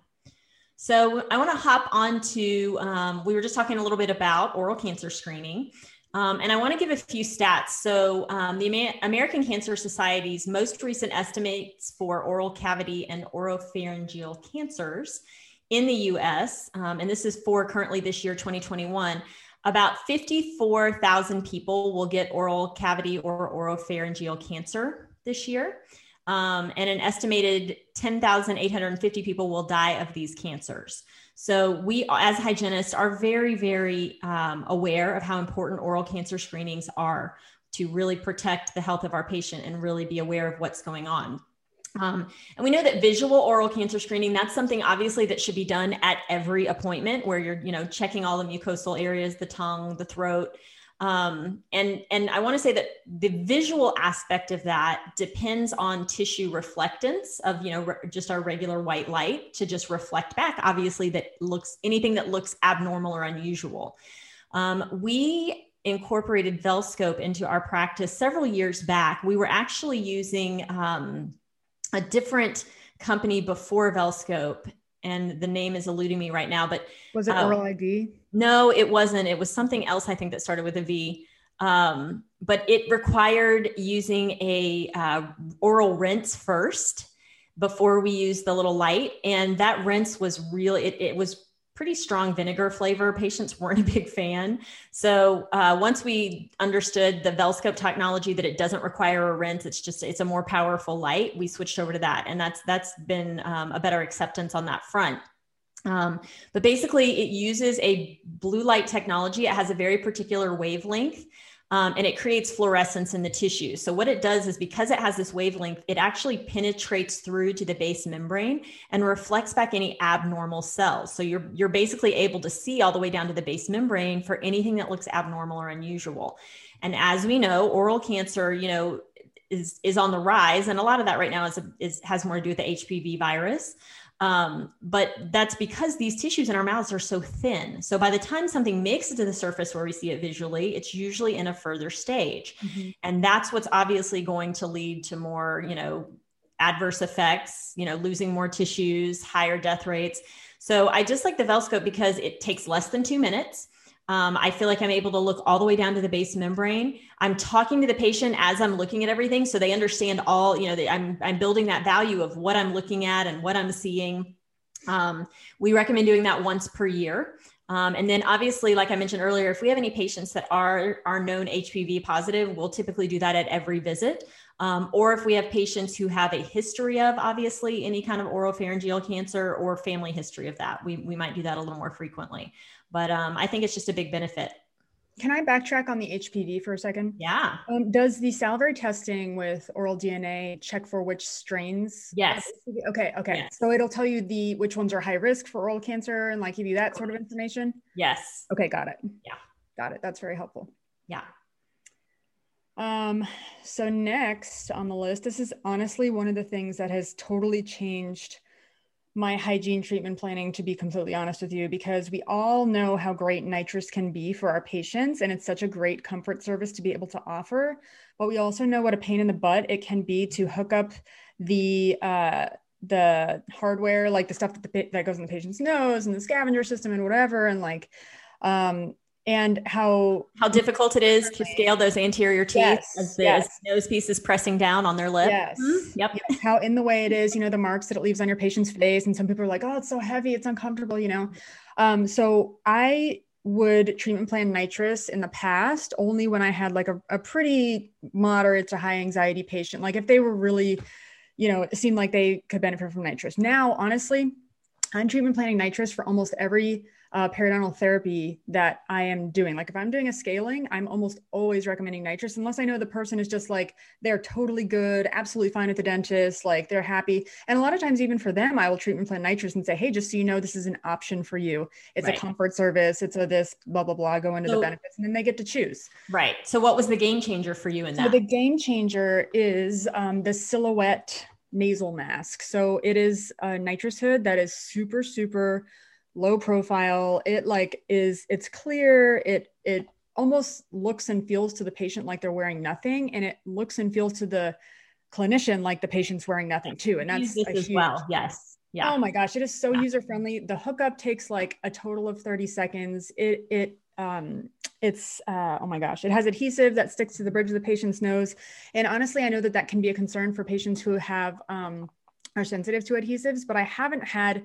so I want to hop on to, um, we were just talking a little bit about oral cancer screening. Um, and I want to give a few stats. So, um, the Amer- American Cancer Society's most recent estimates for oral cavity and oropharyngeal cancers in the US, um, and this is for currently this year, 2021, about 54,000 people will get oral cavity or oropharyngeal cancer this year. Um, and an estimated 10,850 people will die of these cancers. So, we as hygienists are very, very um, aware of how important oral cancer screenings are to really protect the health of our patient and really be aware of what's going on. Um, and we know that visual oral cancer screening, that's something obviously that should be done at every appointment where you're, you know, checking all the mucosal areas, the tongue, the throat, um, and and I want to say that the visual aspect of that depends on tissue reflectance of you know re- just our regular white light to just reflect back. Obviously, that looks anything that looks abnormal or unusual. Um, we incorporated Velscope into our practice several years back. We were actually using um, a different company before Velscope, and the name is eluding me right now. But was it uh, Oral ID? No, it wasn't. It was something else. I think that started with a V. Um, but it required using a uh, oral rinse first before we used the little light, and that rinse was really it, it was pretty strong vinegar flavor. Patients weren't a big fan. So uh, once we understood the Velscope technology that it doesn't require a rinse, it's just it's a more powerful light. We switched over to that, and that's that's been um, a better acceptance on that front. Um, but basically, it uses a blue light technology. It has a very particular wavelength. Um, and it creates fluorescence in the tissue. So what it does is because it has this wavelength, it actually penetrates through to the base membrane and reflects back any abnormal cells. So you're you're basically able to see all the way down to the base membrane for anything that looks abnormal or unusual. And as we know, oral cancer, you know, is is on the rise, and a lot of that right now is, is has more to do with the HPV virus. Um, but that's because these tissues in our mouths are so thin. So by the time something makes it to the surface where we see it visually, it's usually in a further stage. Mm-hmm. And that's what's obviously going to lead to more, you know, adverse effects, you know, losing more tissues, higher death rates. So I just like the Velscope because it takes less than two minutes. Um, I feel like I'm able to look all the way down to the base membrane. I'm talking to the patient as I'm looking at everything, so they understand all. You know, I'm I'm building that value of what I'm looking at and what I'm seeing. Um, we recommend doing that once per year. Um, and then obviously, like I mentioned earlier, if we have any patients that are, are known HPV positive, we'll typically do that at every visit. Um, or if we have patients who have a history of obviously any kind of oropharyngeal cancer or family history of that, we, we might do that a little more frequently. But um, I think it's just a big benefit. Can I backtrack on the HPV for a second? Yeah. Um, does the salivary testing with oral DNA check for which strains? Yes. Okay. Okay. Yes. So it'll tell you the which ones are high risk for oral cancer and like give you that sort of information. Yes. Okay. Got it. Yeah. Got it. That's very helpful. Yeah. Um, so next on the list, this is honestly one of the things that has totally changed my hygiene treatment planning to be completely honest with you because we all know how great nitrous can be for our patients and it's such a great comfort service to be able to offer. But we also know what a pain in the butt it can be to hook up the uh, the hardware, like the stuff that the that goes in the patient's nose and the scavenger system and whatever, and like um, and how how difficult it is to scale those anterior teeth yes, as the yes. nose piece is pressing down on their lip. Yes. Mm-hmm. Yep. How in the way it is, you know, the marks that it leaves on your patient's face, and some people are like, "Oh, it's so heavy, it's uncomfortable," you know. Um, so I would treatment plan nitrous in the past only when I had like a, a pretty moderate to high anxiety patient. Like if they were really, you know, it seemed like they could benefit from nitrous. Now, honestly, I'm treatment planning nitrous for almost every uh, periodontal therapy that I am doing. Like if I'm doing a scaling, I'm almost always recommending nitrous unless I know the person is just like they're totally good, absolutely fine at the dentist, like they're happy. And a lot of times, even for them, I will treatment plan nitrous and say, hey, just so you know, this is an option for you. It's right. a comfort service. It's a this blah blah blah. Go into so, the benefits, and then they get to choose. Right. So what was the game changer for you in that? So the game changer is um, the silhouette nasal mask. So it is a nitrous hood that is super super low profile. It like is it's clear. It it almost looks and feels to the patient like they're wearing nothing and it looks and feels to the clinician like the patient's wearing nothing too and that's this as well. Yes. Yeah. Oh my gosh it is so yeah. user friendly the hookup takes like a total of 30 seconds. It it um it's uh, oh my gosh it has adhesive that sticks to the bridge of the patient's nose. And honestly i know that that can be a concern for patients who have um are sensitive to adhesives but i haven't had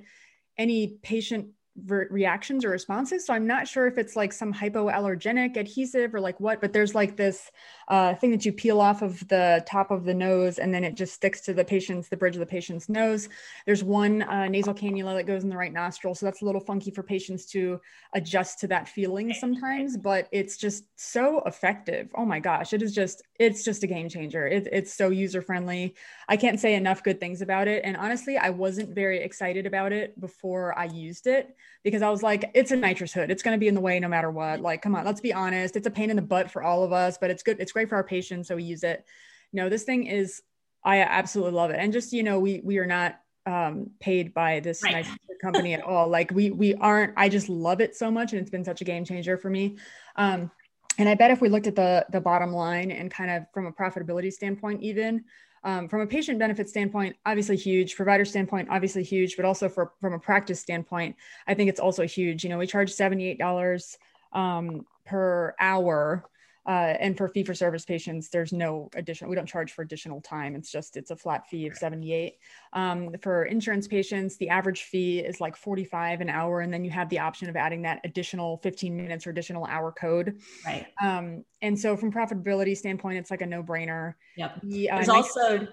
any patient re- reactions or responses. So I'm not sure if it's like some hypoallergenic adhesive or like what, but there's like this uh, thing that you peel off of the top of the nose and then it just sticks to the patient's, the bridge of the patient's nose. There's one uh, nasal cannula that goes in the right nostril. So that's a little funky for patients to adjust to that feeling sometimes, but it's just so effective. Oh my gosh, it is just, it's just a game changer. It, it's so user friendly. I can't say enough good things about it. And honestly, I wasn't very excited about it before I used it because I was like, it's a nitrous hood. It's going to be in the way no matter what. Like, come on, let's be honest. It's a pain in the butt for all of us, but it's good. It's great for our patients. So we use it. No, this thing is, I absolutely love it. And just, you know, we, we are not um, paid by this right. nice company at all. Like we, we aren't, I just love it so much. And it's been such a game changer for me. Um, and I bet if we looked at the, the bottom line and kind of from a profitability standpoint, even, um, from a patient benefit standpoint, obviously huge. Provider standpoint, obviously huge. But also for from a practice standpoint, I think it's also huge. You know, we charge seventy eight dollars um, per hour uh, and for fee for service patients, there's no additional, we don't charge for additional time. It's just, it's a flat fee of 78. Um, for insurance patients, the average fee is like 45 an hour. And then you have the option of adding that additional 15 minutes or additional hour code. Right. Um, and so from profitability standpoint, it's like a no brainer. Yep. The, uh, there's also,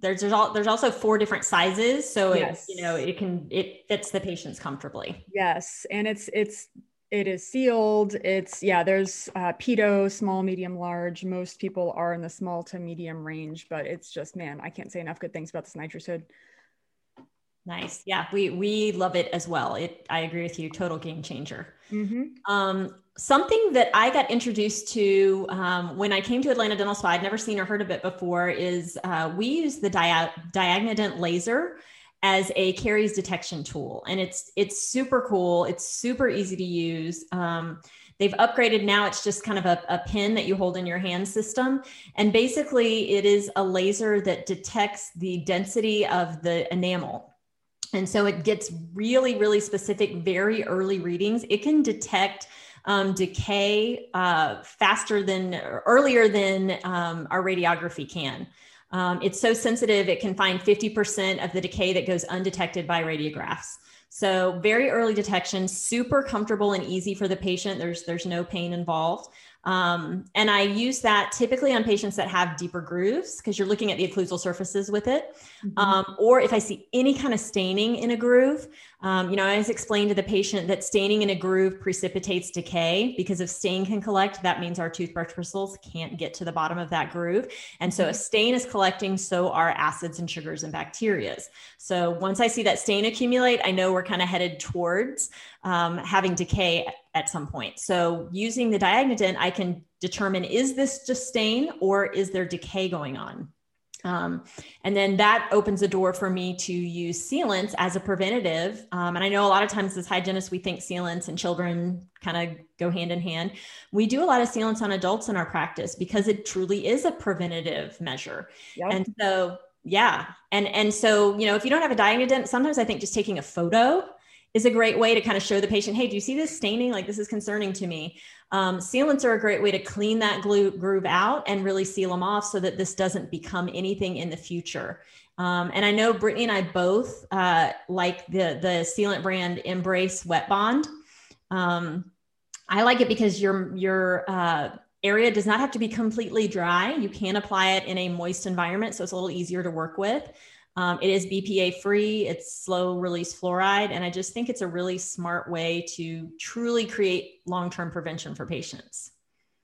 there's there's, all, there's also four different sizes so yes. it you know it can it fits the patients comfortably yes and it's it's it is sealed. It's yeah. There's uh, pedo, small, medium, large. Most people are in the small to medium range, but it's just man, I can't say enough good things about this nitrous hood. Nice. Yeah, we we love it as well. It I agree with you. Total game changer. Mm-hmm. Um, something that I got introduced to um, when I came to Atlanta Dental Spa, I'd never seen or heard of it before. Is uh, we use the dia- Diagnodent laser as a caries detection tool. And it's it's super cool. It's super easy to use. Um, they've upgraded. Now it's just kind of a, a pin that you hold in your hand system. And basically it is a laser that detects the density of the enamel. And so it gets really really specific very early readings. It can detect um, decay uh, faster than earlier than um, our radiography can um, it's so sensitive, it can find 50% of the decay that goes undetected by radiographs. So very early detection, super comfortable and easy for the patient. There's there's no pain involved. Um, and I use that typically on patients that have deeper grooves because you're looking at the occlusal surfaces with it. Mm-hmm. Um, or if I see any kind of staining in a groove, um, you know, I always explain to the patient that staining in a groove precipitates decay because if stain can collect, that means our toothbrush bristles can't get to the bottom of that groove. And so if mm-hmm. stain is collecting, so are acids and sugars and bacterias. So once I see that stain accumulate, I know we're kind of headed towards um, having decay at some point. So using the Diagnodent, I can determine is this just stain or is there decay going on? Um, and then that opens the door for me to use sealants as a preventative. Um, and I know a lot of times as hygienists, we think sealants and children kind of go hand in hand. We do a lot of sealants on adults in our practice because it truly is a preventative measure. Yep. And so, yeah. And, and so, you know, if you don't have a Diagnodent, sometimes I think just taking a photo is a great way to kind of show the patient, hey, do you see this staining? Like this is concerning to me. Um, sealants are a great way to clean that glue groove out and really seal them off so that this doesn't become anything in the future. Um, and I know Brittany and I both uh, like the the sealant brand Embrace Wet Bond. Um, I like it because your your uh, area does not have to be completely dry. You can apply it in a moist environment, so it's a little easier to work with. Um, it is BPA free, it's slow release fluoride. And I just think it's a really smart way to truly create long term prevention for patients.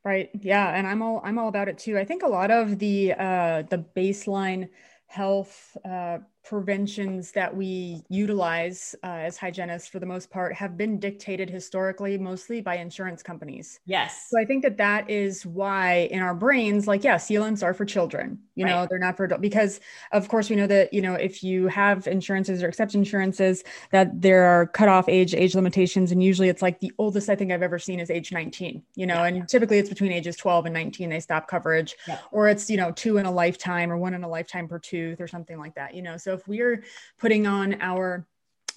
Right. Yeah. And I'm all I'm all about it too. I think a lot of the uh, the baseline health uh, preventions that we utilize uh, as hygienists for the most part have been dictated historically mostly by insurance companies yes so i think that that is why in our brains like yeah sealants are for children you right. know they're not for adults because of course we know that you know if you have insurances or accept insurances that there are cutoff age age limitations and usually it's like the oldest i think i've ever seen is age 19 you know yeah. and typically it's between ages 12 and 19 they stop coverage yeah. or it's you know two in a lifetime or one in a lifetime per tooth or something like that you know so if we're putting on our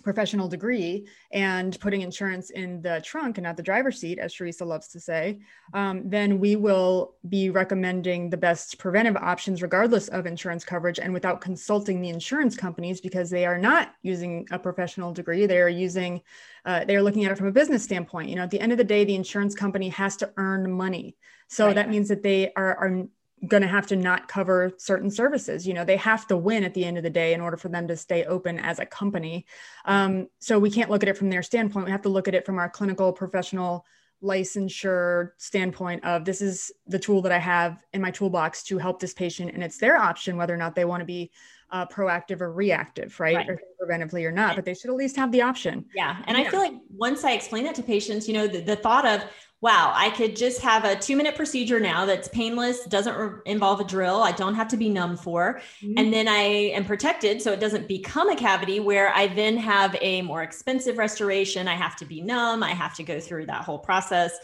professional degree and putting insurance in the trunk and not the driver's seat, as Teresa loves to say, um, then we will be recommending the best preventive options, regardless of insurance coverage and without consulting the insurance companies because they are not using a professional degree. They are using, uh, they're looking at it from a business standpoint. You know, at the end of the day, the insurance company has to earn money. So right. that means that they are, are going to have to not cover certain services. You know, they have to win at the end of the day in order for them to stay open as a company. Um, so we can't look at it from their standpoint. We have to look at it from our clinical professional licensure standpoint of this is the tool that I have in my toolbox to help this patient, and it's their option whether or not they want to be uh, proactive or reactive, right? right? Or preventively or not, but they should at least have the option. Yeah. And yeah. I feel like once I explain that to patients, you know, the, the thought of, wow, I could just have a two minute procedure now that's painless, doesn't re- involve a drill. I don't have to be numb for. Mm-hmm. And then I am protected so it doesn't become a cavity where I then have a more expensive restoration. I have to be numb. I have to go through that whole process.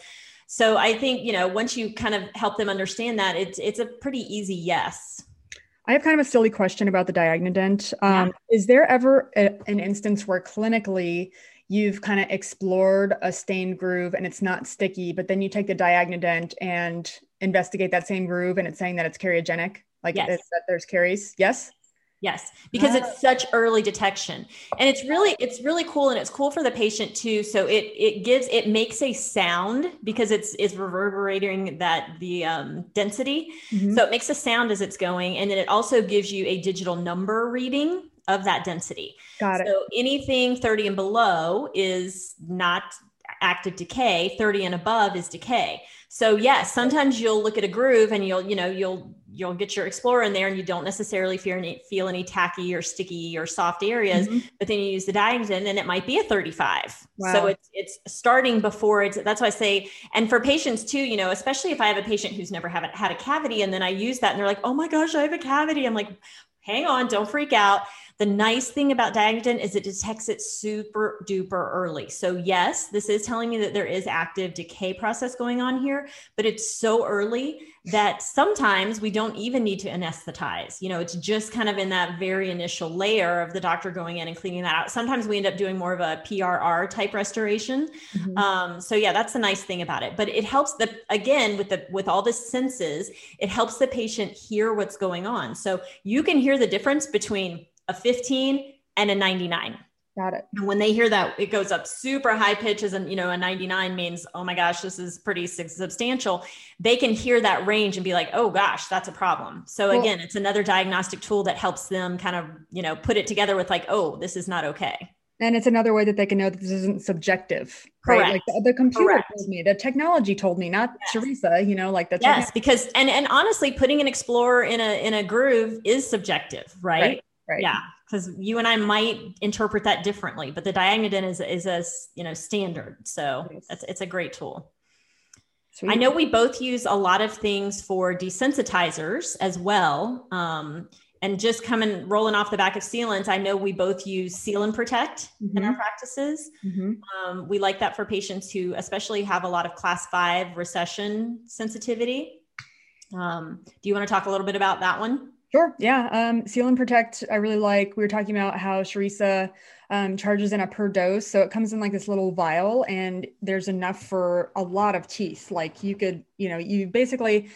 So I think, you know, once you kind of help them understand that, it's it's a pretty easy yes. I have kind of a silly question about the Diagnodent. Um, yeah. Is there ever a, an instance where clinically you've kind of explored a stained groove and it's not sticky, but then you take the Diagnodent and investigate that same groove and it's saying that it's cariogenic, like yes. that there's caries. Yes. Yes, because it's such early detection. And it's really it's really cool and it's cool for the patient too. So it it gives it makes a sound because it's is reverberating that the um, density. Mm-hmm. So it makes a sound as it's going and then it also gives you a digital number reading of that density. Got it. So anything 30 and below is not active decay, 30 and above is decay. So yes, sometimes you'll look at a groove and you'll, you know, you'll you'll get your explorer in there and you don't necessarily feel any, feel any tacky or sticky or soft areas, mm-hmm. but then you use the Diagnodent and it might be a 35. Wow. So it's it's starting before it's that's why I say, and for patients too, you know, especially if I have a patient who's never haven't had a cavity and then I use that and they're like, oh my gosh, I have a cavity. I'm like, hang on, don't freak out. The nice thing about Diagnodent is it detects it super duper early. So yes, this is telling me that there is active decay process going on here, but it's so early that sometimes we don't even need to anesthetize. You know, it's just kind of in that very initial layer of the doctor going in and cleaning that out. Sometimes we end up doing more of a PRR type restoration. Mm-hmm. Um, so yeah, that's the nice thing about it. But it helps the again with the with all the senses, it helps the patient hear what's going on. So you can hear the difference between a 15 and a 99. Got it. And when they hear that, it goes up super high pitches, and you know, a 99 means, oh my gosh, this is pretty substantial. They can hear that range and be like, oh gosh, that's a problem. So again, it's another diagnostic tool that helps them kind of, you know, put it together with like, oh, this is not okay. And it's another way that they can know that this isn't subjective, Correct. right? Like the, the computer Correct. told me, the technology told me, not yes. Teresa. You know, like the yes, because and and honestly, putting an explorer in a in a groove is subjective, right? right. Right. Yeah, because you and I might interpret that differently, but the Diagnodent is is a you know standard, so nice. it's it's a great tool. Sweet. I know we both use a lot of things for desensitizers as well. Um, and just coming rolling off the back of sealants, I know we both use Seal and Protect mm-hmm. in our mm-hmm. practices. Mm-hmm. Um, we like that for patients who, especially, have a lot of class five recession sensitivity. Um, do you want to talk a little bit about that one? Sure. Yeah. Um, Seal and Protect, I really like. We were talking about how Charissa um, charges in a per dose. So it comes in like this little vial, and there's enough for a lot of teeth. Like you could, you know, you basically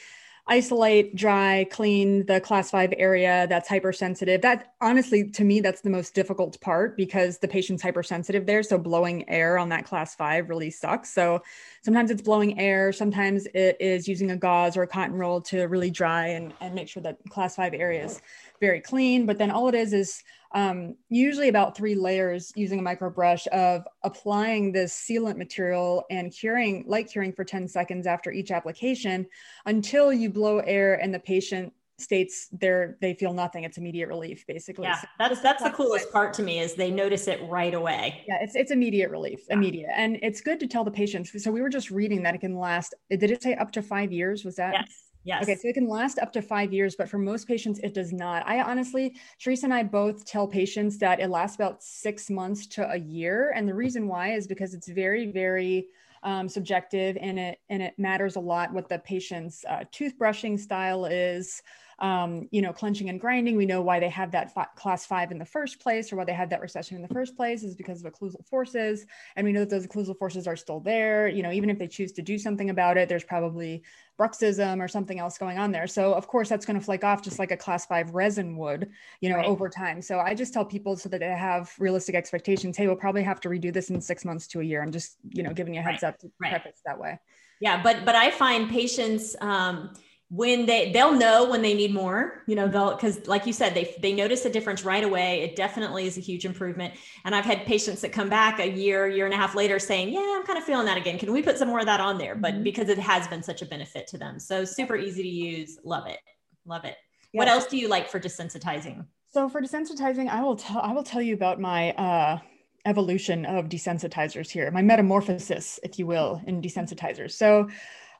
isolate, dry, clean the class five area that's hypersensitive. That honestly, to me, that's the most difficult part because the patient's hypersensitive there. So blowing air on that class five really sucks. So sometimes it's blowing air, sometimes it is using a gauze or a cotton roll to really dry and, and make sure that class five area is very clean. But then all it is is um, usually about three layers using a micro brush of applying this sealant material and curing, light curing for 10 seconds after each application until you blow air and the patient states they're they feel nothing. It's immediate relief basically. Yeah that's that's the coolest part to me is they notice it right away. Yeah it's it's immediate relief yeah. immediate. And it's good to tell the patients so we were just reading that it can last did it say up to five years? Was that yes Yes. Okay, so it can last up to five years, but for most patients, it does not. I honestly, Teresa and I both tell patients that it lasts about six months to a year. And the reason why is because it's very, very um, subjective and it and it matters a lot what the patient's uh, toothbrushing style is um, you know, clenching and grinding. We know why they have that fi- class five in the first place or why they had that recession in the first place is because of occlusal forces. And we know that those occlusal forces are still there. You know, even if they choose to do something about it, there's probably bruxism or something else going on there. So of course that's going to flake off just like a class five resin would, you know, right. over time. So I just tell people so that they have realistic expectations. Hey, we'll probably have to redo this in six months to a year. I'm just, you know, giving you a heads right. up to right. preface that way. Yeah, but but I find patients um when they they'll know when they need more you know they'll because like you said they they notice a difference right away. It definitely is a huge improvement. And i've had patients that come back a year year and a half later saying yeah i'm kind of feeling that again. Can we put some more of that on there? But mm-hmm. because it has been such a benefit to them. So super easy to use. Love it. Love it. Yes. what else do you like for desensitizing? So for desensitizing i will tell i will tell you about my uh evolution of desensitizers here my metamorphosis if you will in desensitizers. So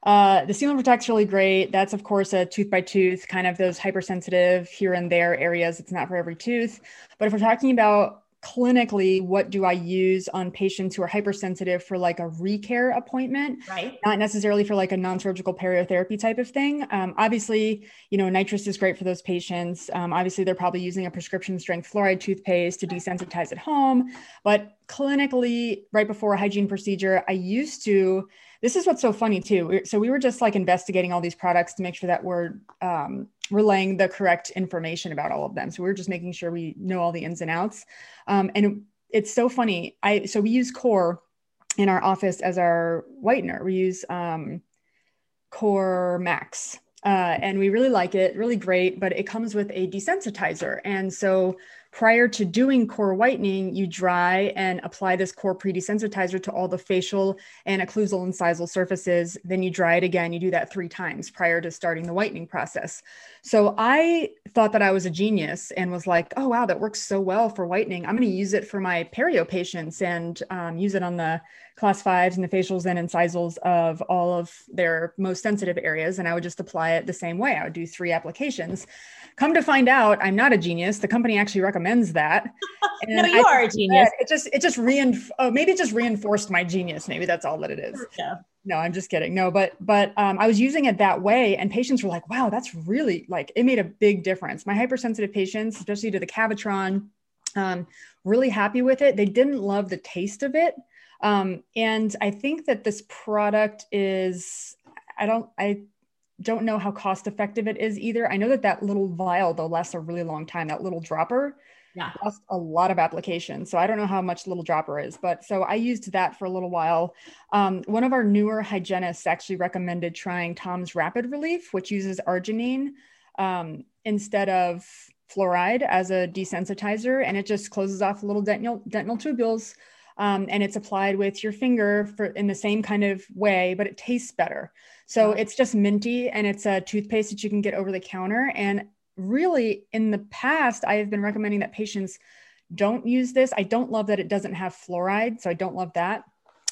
uh, the sealant Protect's really great. That's of course a tooth by tooth, kind of those hypersensitive here and there areas. It's not for every tooth. But if we're talking about clinically, what do I use on patients who are hypersensitive for like a recare appointment? Right. Not necessarily for like a non-surgical periotherapy type of thing. Um, obviously, you know, nitrous is great for those patients. Um, obviously, they're probably using a prescription strength fluoride toothpaste to desensitize at home. But clinically, right before a hygiene procedure, I used to this is what's so funny too. So we were just like investigating all these products to make sure that we're um, relaying the correct information about all of them. So we are just making sure we know all the ins and outs. Um, and it's so funny. I so we use KöR in our office as our whitener. We use um, KöR Max. Uh, and we really like it, really great, but it comes with a desensitizer. And so prior to doing KöR whitening, you dry and apply this KöR pre-desensitizer to all the facial and occlusal incisal surfaces. Then you dry it again. You do that three times prior to starting the whitening process. So I thought that I was a genius and was like, oh, wow, that works so well for whitening. I'm going to use it for my perio patients and um, use it on the class fives and the facials and incisals of all of their most sensitive areas. And I would just apply it the same way. I would do three applications. Come to find out, I'm not a genius. The company actually recommends that. no, you I, are a genius. It just it just reinf- oh, maybe it just reinforced my genius. Maybe that's all that it is. Yeah. No, I'm just kidding. No, but but um, I was using it that way, and patients were like, "Wow, that's really like it made a big difference." My hypersensitive patients, especially to the Cavitron, um, really happy with it. They didn't love the taste of it, um, and I think that this product is. I don't. I don't know how cost effective it is either. I know that that little vial though lasts a really long time. That little dropper yeah. lasts a lot of applications. So I don't know how much little dropper is, but so I used that for a little while. Um, one of our newer hygienists actually recommended trying Tom's Rapid Relief, which uses arginine um, instead of fluoride as a desensitizer, and it just closes off little dentinal, dentinal tubules. Um, and it's applied with your finger for in the same kind of way, but it tastes better. So it's just minty and it's a toothpaste that you can get over the counter. And really, in the past, I have been recommending that patients don't use this. I don't love that it doesn't have fluoride. So I don't love that.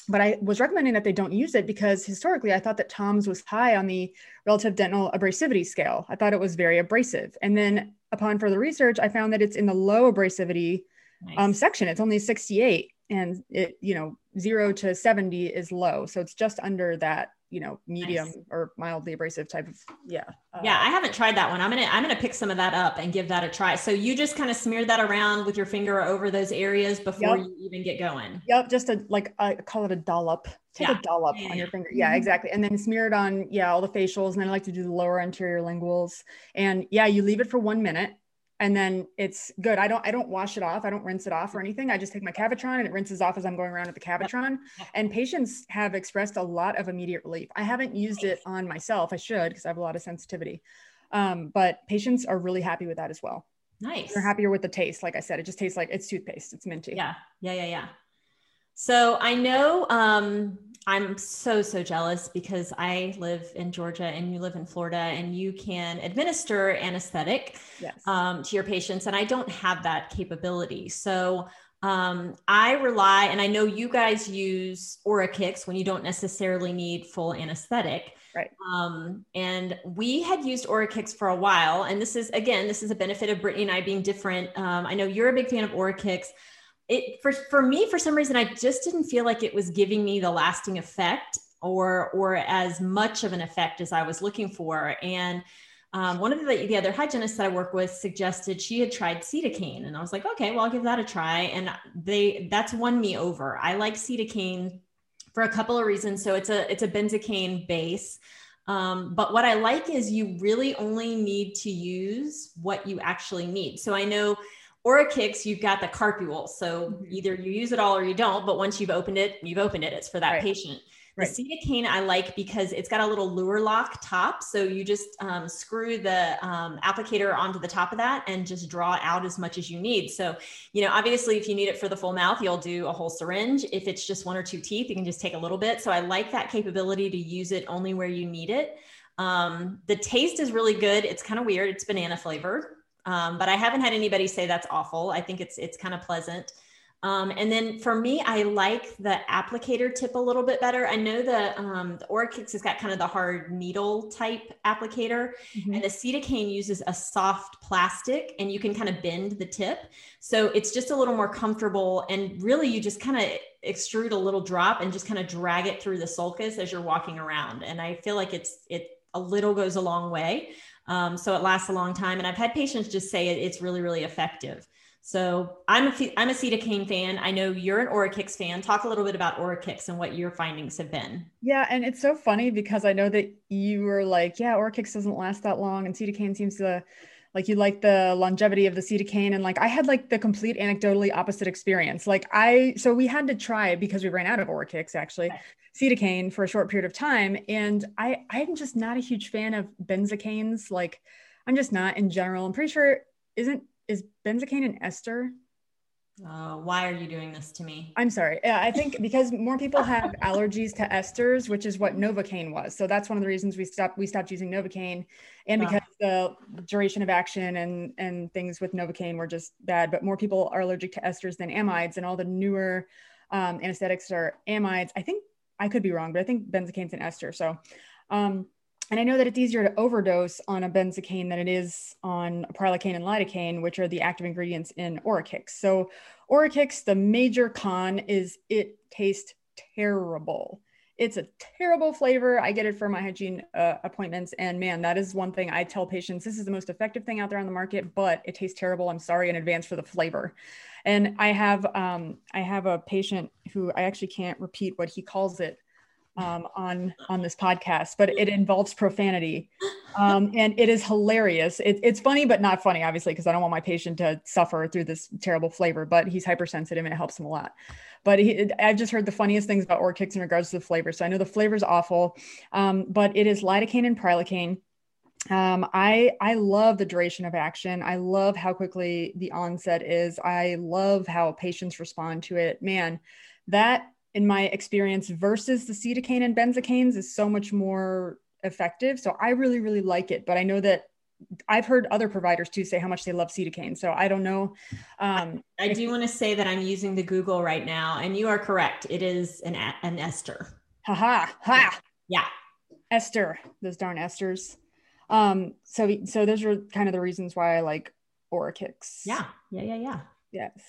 but I was recommending that they don't use it because historically I thought that Tom's was high on the relative dental abrasivity scale. I thought it was very abrasive. And then upon further research, I found that it's in the low abrasivity um, nice. um, section. It's only 68 and it, you know, zero to 70 is low. So it's just under that you know medium nice. or mildly abrasive type of yeah uh, yeah i haven't tried that one i'm gonna i'm gonna pick some of that up and give that a try so you just kind of smear that around with your finger over those areas before yep. you even get going yep just a like i call it a dollop take yeah. a dollop yeah. on your finger yeah mm-hmm. exactly and then smear it on yeah all the facials and then i like to do the lower anterior linguals and yeah you leave it for one minute and then it's good. I don't I don't wash it off. I don't rinse it off or anything. I just take my Cavitron and it rinses off as I'm going around with the Cavitron. And patients have expressed a lot of immediate relief. I haven't used it on myself. I should because I have a lot of sensitivity. Um, but patients are really happy with that as well. Nice. They're happier with the taste. Like I said, it just tastes like it's toothpaste. It's minty. Yeah. Yeah. Yeah. Yeah. So I know um, I'm so, so jealous because I live in Georgia and you live in Florida and you can administer anesthetic yes. um, to your patients. And I don't have that capability. So um, I rely, and I know you guys use Oraqix when you don't necessarily need full anesthetic. Right. Um, and we had used Oraqix for a while. And this is, again, this is a benefit of Brittany and I being different. Um, I know you're a big fan of Oraqix it for for me for some reason I just didn't feel like it was giving me the lasting effect or or as much of an effect as I was looking for. And um, one of the, the other hygienists that I work with suggested she had tried Cetacaine, and I was like, okay, well, I'll give that a try. And they that's won me over. I like Cetacaine for a couple of reasons. So it's a it's a benzocaine base. Um, but what I like is you really only need to use what you actually need. So I know Oraqix, you've got the carpule. So mm-hmm. either you use it all or you don't, but once you've opened it, you've opened it. It's for that right. patient. The right. I like because it's got a little luer lock top. So you just um, screw the um, applicator onto the top of that and just draw out as much as you need. So, you know, obviously, if you need it for the full mouth, you'll do a whole syringe. If it's just one or two teeth, you can just take a little bit. So I like that capability to use it only where you need it. Um, the taste is really good. It's kind of weird. It's banana flavored. Um, but I haven't had anybody say that's awful. I think it's it's kind of pleasant. Um, and then for me, I like the applicator tip a little bit better. I know the um, the Oraqix has got kind of the hard needle type applicator, mm-hmm. and the Cetacaine uses a soft plastic, and you can kind of bend the tip, so it's just a little more comfortable. And really, you just kind of extrude a little drop and just kind of drag it through the sulcus as you're walking around. And I feel like it's it a little goes a long way. Um, so it lasts a long time. And I've had patients just say it, it's really, really effective. So I'm a, I'm a Cetacaine fan. I know you're an Oraqix fan. Talk a little bit about Oraqix and what your findings have been. Yeah. And it's so funny because I know that you were like, yeah, Oraqix doesn't last that long and Cetacaine seems to like you like the longevity of the Cetacaine. And like I had like the complete anecdotally opposite experience. Like I, so we had to try it because we ran out of Oraqix actually. Cetacaine for a short period of time. And I, I'm just not a huge fan of benzocaines. Like I'm just not in general. I'm pretty sure isn't is benzocaine an ester? Uh, why are you doing this to me? I'm sorry. Yeah, I think because more people have allergies to esters, which is what Novocaine was. So that's one of the reasons we stopped we stopped using Novocaine, and because the duration of action and and things with Novocaine were just bad. But more people are allergic to esters than amides, and all the newer um, anesthetics are amides. I think I could be wrong, but I think benzocaine's an ester. So, um, and I know that it's easier to overdose on a benzocaine than it is on prilocaine and lidocaine, which are the active ingredients in Oraqix. So, Oraqix, the major con is it tastes terrible. It's a terrible flavor. I get it for my hygiene uh, appointments. And man, that is one thing I tell patients this is the most effective thing out there on the market, but it tastes terrible. I'm sorry in advance for the flavor. And I have um, I have a patient who I actually can't repeat what he calls it um, on on this podcast, but it involves profanity, um, and it is hilarious. It, it's funny, but not funny, obviously, because I don't want my patient to suffer through this terrible flavor. But he's hypersensitive, and it helps him a lot. But he, I've just heard the funniest things about Oraqix in regards to the flavor. So I know the flavor is awful, um, but it is lidocaine and prilocaine. Um, I I love the duration of action. I love how quickly the onset is. I love how patients respond to it. Man, that in my experience versus the Cetacaine and benzocaines is so much more effective. So I really, really like it. But I know that I've heard other providers too say how much they love Cetacaine. So I don't know. Um, I, I do want to say that I'm using the Google right now, and you are correct. It is an an ester. Ha ha ha. Yeah. Ester. Those darn esters. Um, so so those are kind of the reasons why I like Oraqix. Yeah. Yeah. Yeah. Yeah. Yes.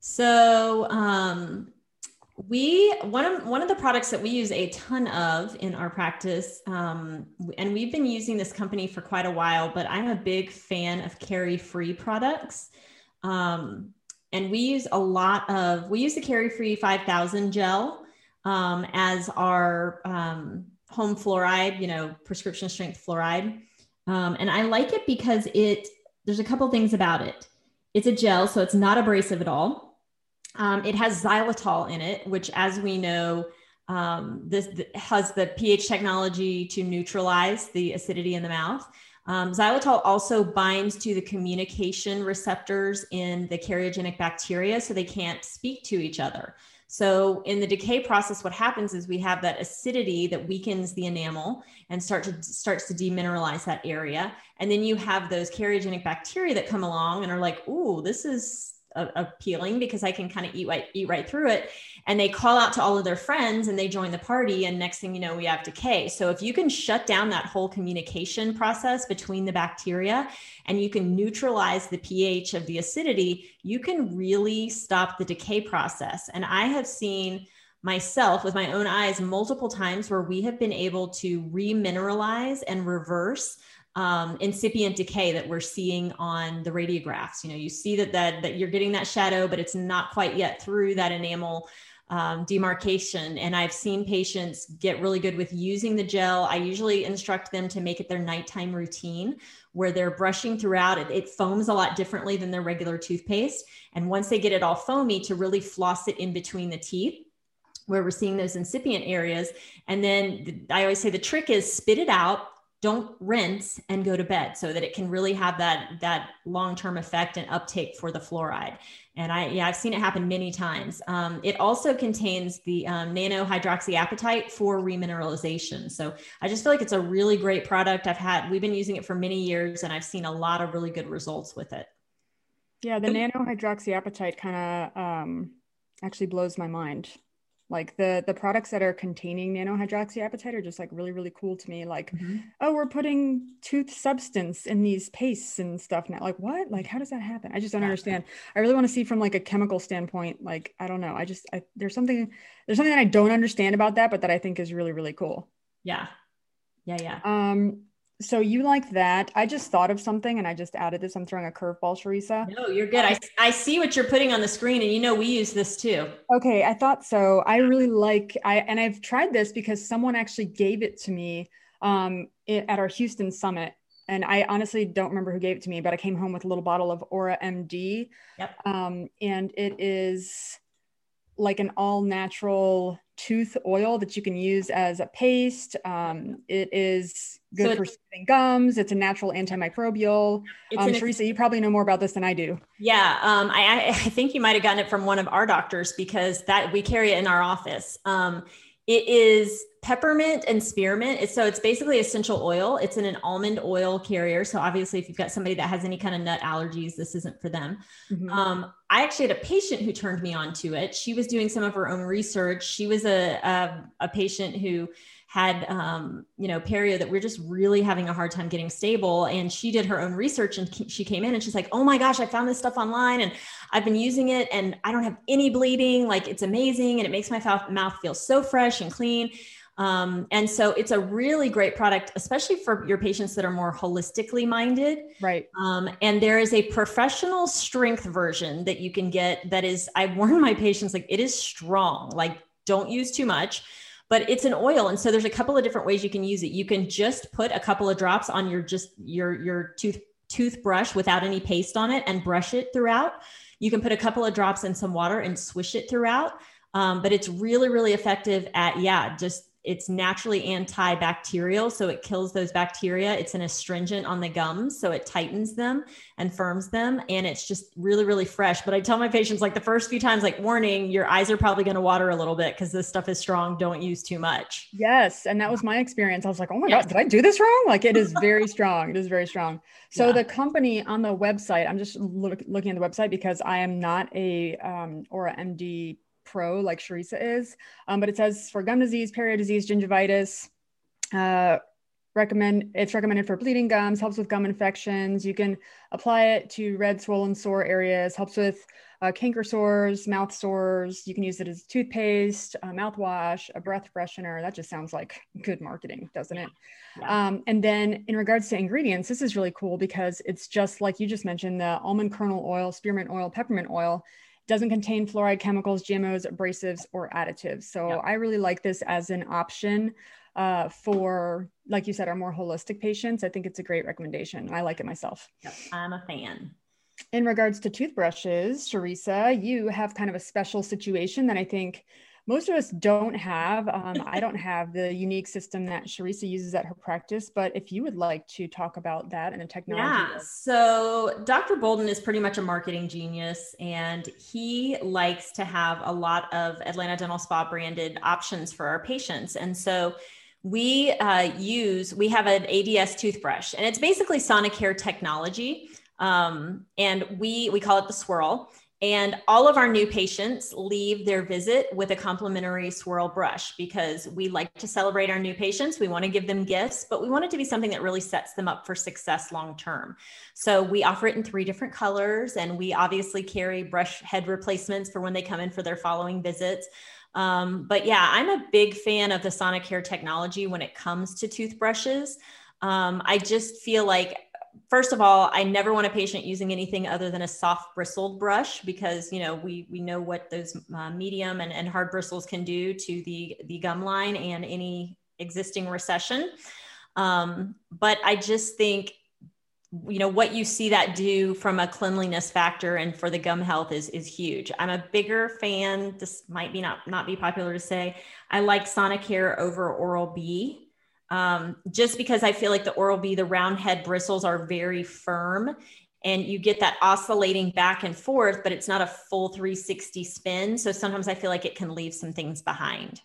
So um we one of one of the products that we use a ton of in our practice um, and we've been using this company for quite a while but i'm a big fan of CariFree products. Um, and we use a lot of we use the CariFree 5000 gel um, as our um, home fluoride you know prescription strength fluoride. Um, and i like it because it there's a couple things about it. It's a gel so it's not abrasive at all um, it has xylitol in it, which, as we know, um, this, has the pH technology to neutralize the acidity in the mouth. Um, xylitol also binds to the communication receptors in the cariogenic bacteria, so they can't speak to each other. So in the decay process, what happens is we have that acidity that weakens the enamel and start to starts to demineralize that area. And then you have those cariogenic bacteria that come along and are like, "Ooh, this is appealing because I can kind of eat right, eat right through it. And they call out to all of their friends and they join the party. And next thing you know, we have decay. So if you can shut down that whole communication process between the bacteria and you can neutralize the pH of the acidity, you can really stop the decay process. And I have seen myself with my own eyes multiple times where we have been able to remineralize and reverse um, incipient decay that we're seeing on the radiographs. You know, you see that, that that you're getting that shadow, but it's not quite yet through that enamel um, demarcation. And I've seen patients get really good with using the gel. I usually instruct them to make it their nighttime routine where they're brushing throughout. It, it foams a lot differently than their regular toothpaste. And once they get it all foamy, to really floss it in between the teeth where we're seeing those incipient areas. And then I always say the trick is spit it out don't rinse and go to bed so that it can really have that that long-term effect and uptake for the fluoride. And i yeah i've seen it happen many times. Um, it also contains the um, nano hydroxyapatite for remineralization. So i just feel like it's a really great product. I've had we've been using it for many years and i've seen a lot of really good results with it. Yeah the nano hydroxyapatite kind of um, actually blows my mind like the the products that are containing nanohydroxyapatite are just like really really cool to me. Like mm-hmm. oh we're putting tooth substance in these pastes and stuff now. Like what? Like how does that happen? I just don't understand. I really want to see from like a chemical standpoint like i don't know. I just I, there's something there's something that i don't understand about that but that i think is really really cool. Yeah. Yeah yeah. Um so you like that. I just thought of something and I just added this. I'm throwing a curveball, Sharisa. No, you're good. I, I see what you're putting on the screen and you know we use this too. Okay, I thought so. I really like I and I've tried this because someone actually gave it to me um, at our Houston summit. And I honestly don't remember who gave it to me, but I came home with a little bottle of OraMD. Yep. Um, and it is like an all natural tooth oil that you can use as a paste. Um, it is good so for soothing gums. It's a natural antimicrobial. Um, an, Teresa, you probably know more about this than I do. Yeah, um, I, I, think you might have gotten it from one of our doctors because that we carry it in our office. Um, it is peppermint and spearmint. It's, so it's basically essential oil. It's in an almond oil carrier. So obviously, if you've got somebody that has any kind of nut allergies, this isn't for them. Mm-hmm. Um, I actually had a patient who turned me on to it. She was doing some of her own research. She was a, a, a patient who had um, you know perio that we're just really having a hard time getting stable and she did her own research and she came in and she's like oh my gosh i found this stuff online and i've been using it and i don't have any bleeding like it's amazing and it makes my mouth feel so fresh and clean um, and so it's a really great product especially for your patients that are more holistically minded. Right. Um, and there is a professional strength version that you can get that is i warn my patients like it is strong. Like don't use too much but it's an oil. And so there's a couple of different ways you can use it. You can just put a couple of drops on your just your your tooth toothbrush without any paste on it and brush it throughout. You can put a couple of drops in some water and swish it throughout. Um, but it's really really effective at yeah just it's naturally antibacterial, so it kills those bacteria. It's an astringent on the gums, so it tightens them and firms them, and it's just really, really fresh. But I tell my patients like the first few times, like warning, your eyes are probably going to water a little bit because this stuff is strong. Don't use too much. Yes, and that was my experience. I was like, oh my god, did I do this wrong? Like it is very strong. It is very strong. So yeah. the company on the website, I'm just look, looking at the website because I am not a um, OraMD pro like Sharissa is, um, but it says for gum disease, period disease, gingivitis. Uh, recommend it's recommended for bleeding gums helps with gum infections. You can apply it to red swollen sore areas helps with uh, canker sores mouth sores. You can use it as toothpaste a mouthwash a breath freshener. That just sounds like good marketing doesn't it? Yeah. um, and then in regards to ingredients this is really cool because it's just like you just mentioned the almond kernel oil spearmint oil peppermint oil doesn't contain fluoride chemicals, GMOs, abrasives, or additives. So. I really like this as an option uh, for, like you said, our more holistic patients. I think it's a great recommendation. I like it myself. Yep. I'm a fan. In regards to toothbrushes, Teresa, you have kind of a special situation that I think most of us don't have. Um, I don't have the unique system that Sharissa uses at her practice, but if you would like to talk about that and the technology. Yeah. So Dr. Bolden is pretty much a marketing genius, and he likes to have a lot of Atlanta Dental Spa branded options for our patients. And so we uh, use, we have an ADS toothbrush, and it's basically Sonicare technology. Um, and we we call it the swirl and all of our new patients leave their visit with a complimentary swirl brush because we like to celebrate our new patients. We want to give them gifts, but we want it to be something that really sets them up for success long term. So we offer it in three different colors, and we obviously carry brush head replacements for when they come in for their following visits. Um, but yeah, I'm a big fan of the Sonicare technology when it comes to toothbrushes. Um, I just feel like first of all, I never want a patient using anything other than a soft bristled brush because you know we we know what those uh, medium and, and hard bristles can do to the the gum line and any existing recession. Um, but I just think you know what you see that do from a cleanliness factor and for the gum health is is huge. I'm a bigger fan. This might be not not be popular to say. I like Sonicare over Oral B um, just because I feel like the Oral B, the round head bristles are very firm and you get that oscillating back and forth, but it's not a full 360 spin. So sometimes I feel like it can leave some things behind.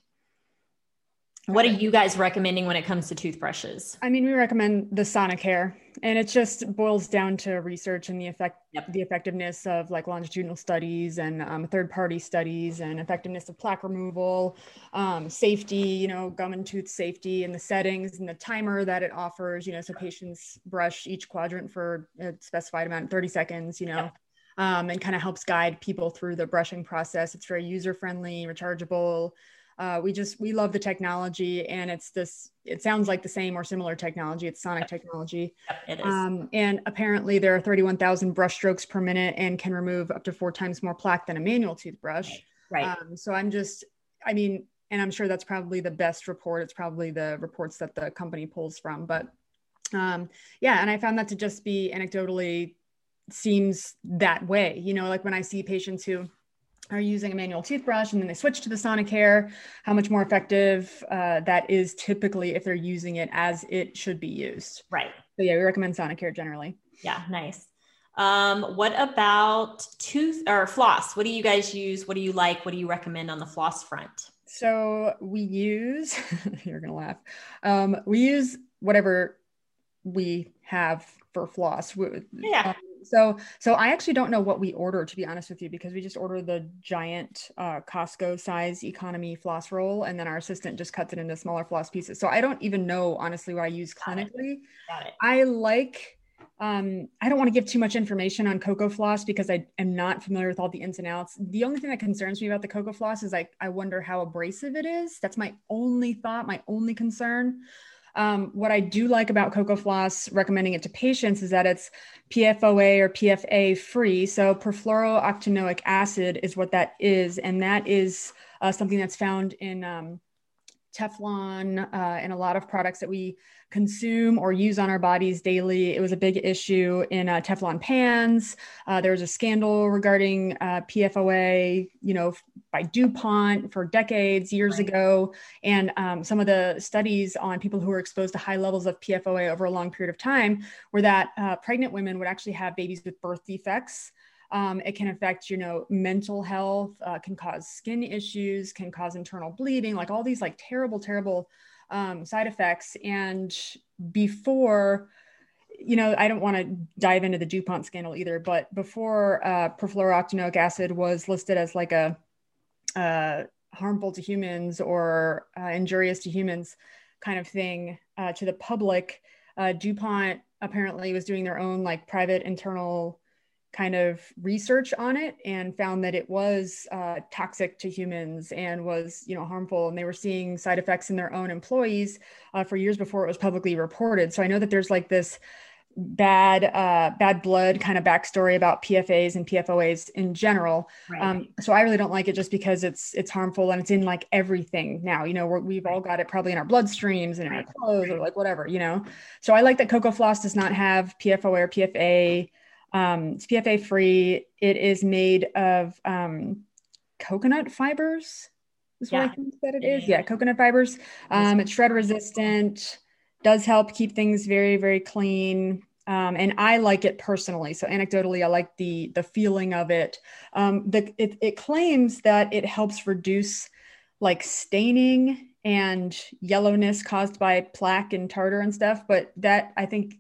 What are you guys recommending when it comes to toothbrushes? I mean, we recommend the Sonicare, and it just boils down to research and the effect, yep. the effectiveness of like longitudinal studies and um, third-party studies, and effectiveness of plaque removal, um, safety, you know, gum and tooth safety, and the settings and the timer that it offers. You know, so patients brush each quadrant for a specified amount, 30 seconds. You know. Yep. Um, and kind of helps guide people through the brushing process. It's very user friendly, rechargeable uh, we just we love the technology and it's this it sounds like the same or similar technology. It's sonic technology. It is. Um, and apparently there are 31000 brush strokes per minute and can remove up to four times more plaque than a manual toothbrush. Right, right. Um, so i'm just i mean and i'm sure that's probably the best report. It's probably the reports that the company pulls from but um, yeah and i found that to just be anecdotally seems that way. You know like when i see patients who are using a manual toothbrush and then they switch to the Sonicare, how much more effective uh, that is typically if they're using it as it should be used. Right. So yeah, we recommend Sonicare generally. Yeah, nice. Um, what about tooth or floss? What do you guys use? What do you like? What do you recommend on the floss front? So we use, you're gonna laugh. Um, we use whatever we have for floss. Yeah. Um, so so I actually don't know what we order to be honest with you because we just order the giant uh, Costco size economy floss roll and then our assistant just cuts it into smaller floss pieces. So I don't even know honestly what I use clinically. Got it. I like um, I don't want to give too much information on Cocofloss because I am not familiar with all the ins and outs. The only thing that concerns me about the Cocofloss is like I wonder how abrasive it is. That's my only thought, my only concern. Um, what I do like about Cocofloss, recommending it to patients, is that it's PFOA or PFA free. So perfluorooctanoic acid is what that is, and that is uh, something that's found in um, Teflon uh, and a lot of products that we consume or use on our bodies daily. It was a big issue in uh, Teflon pans. Uh, there was a scandal regarding uh, PFOA, you know, by DuPont for decades, years right. ago. And um, some of the studies on people who were exposed to high levels of PFOA over a long period of time were that uh, pregnant women would actually have babies with birth defects. Um, it can affect, you know, mental health, uh, can cause skin issues, can cause internal bleeding, like all these like terrible, terrible um, side effects. And before, you know, I don't want to dive into the DuPont scandal either, but before uh, perfluorooctanoic acid was listed as like a uh, harmful to humans or uh, injurious to humans kind of thing uh, to the public, uh, DuPont apparently was doing their own like private internal kind of research on it and found that it was uh, toxic to humans and was you know harmful. And they were seeing side effects in their own employees uh, for years before it was publicly reported. So i know that there's like this bad uh, bad blood kind of backstory about pfas and pfoas in general. Right. um, so i really don't like it just because it's it's harmful and it's in like everything now. You know we have all got it probably in our bloodstreams and in our clothes or like whatever you know? So i like that Cocofloss does not have pfoa or pfa um, it's PFA free. It is made of um, coconut fibers. Is yeah. what I think that it is. Yeah, coconut fibers. Um, it's shred resistant. Does help keep things very very clean. Um, and I like it personally. So anecdotally, I like the the feeling of it. Um, the it, it claims that it helps reduce like staining and yellowness caused by plaque and tartar and stuff. But that I think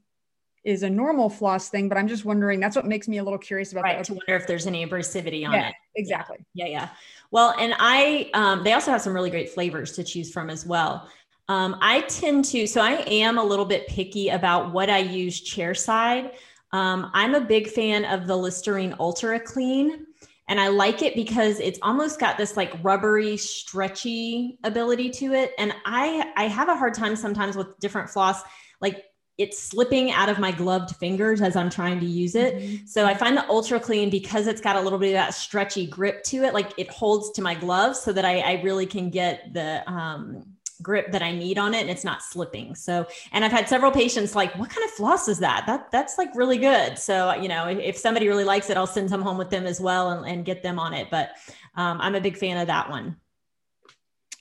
is a normal floss thing, but I'm just wondering. That's what makes me a little curious about. Right. That. To wonder if there's any abrasivity on yeah, it. Exactly. Yeah. Yeah. Well, and I, um, they also have some really great flavors to choose from as well. Um, I tend to, so I am a little bit picky about what I use chair side. Um, I'm a big fan of the Listerine Ultra Clean. And I like it because it's almost got this like rubbery, stretchy ability to it. And I I have a hard time sometimes with different floss. Like it's slipping out of my gloved fingers as I'm trying to use it. Mm-hmm. So I find the ultra clean because it's got a little bit of that stretchy grip to it, like it holds to my gloves so that I, I really can get the um, grip that I need on it and it's not slipping. So, and I've had several patients like, what kind of floss is that? That that's like really good. So, you know, if, if somebody really likes it, I'll send some home with them as well and, and get them on it. But um, I'm a big fan of that one.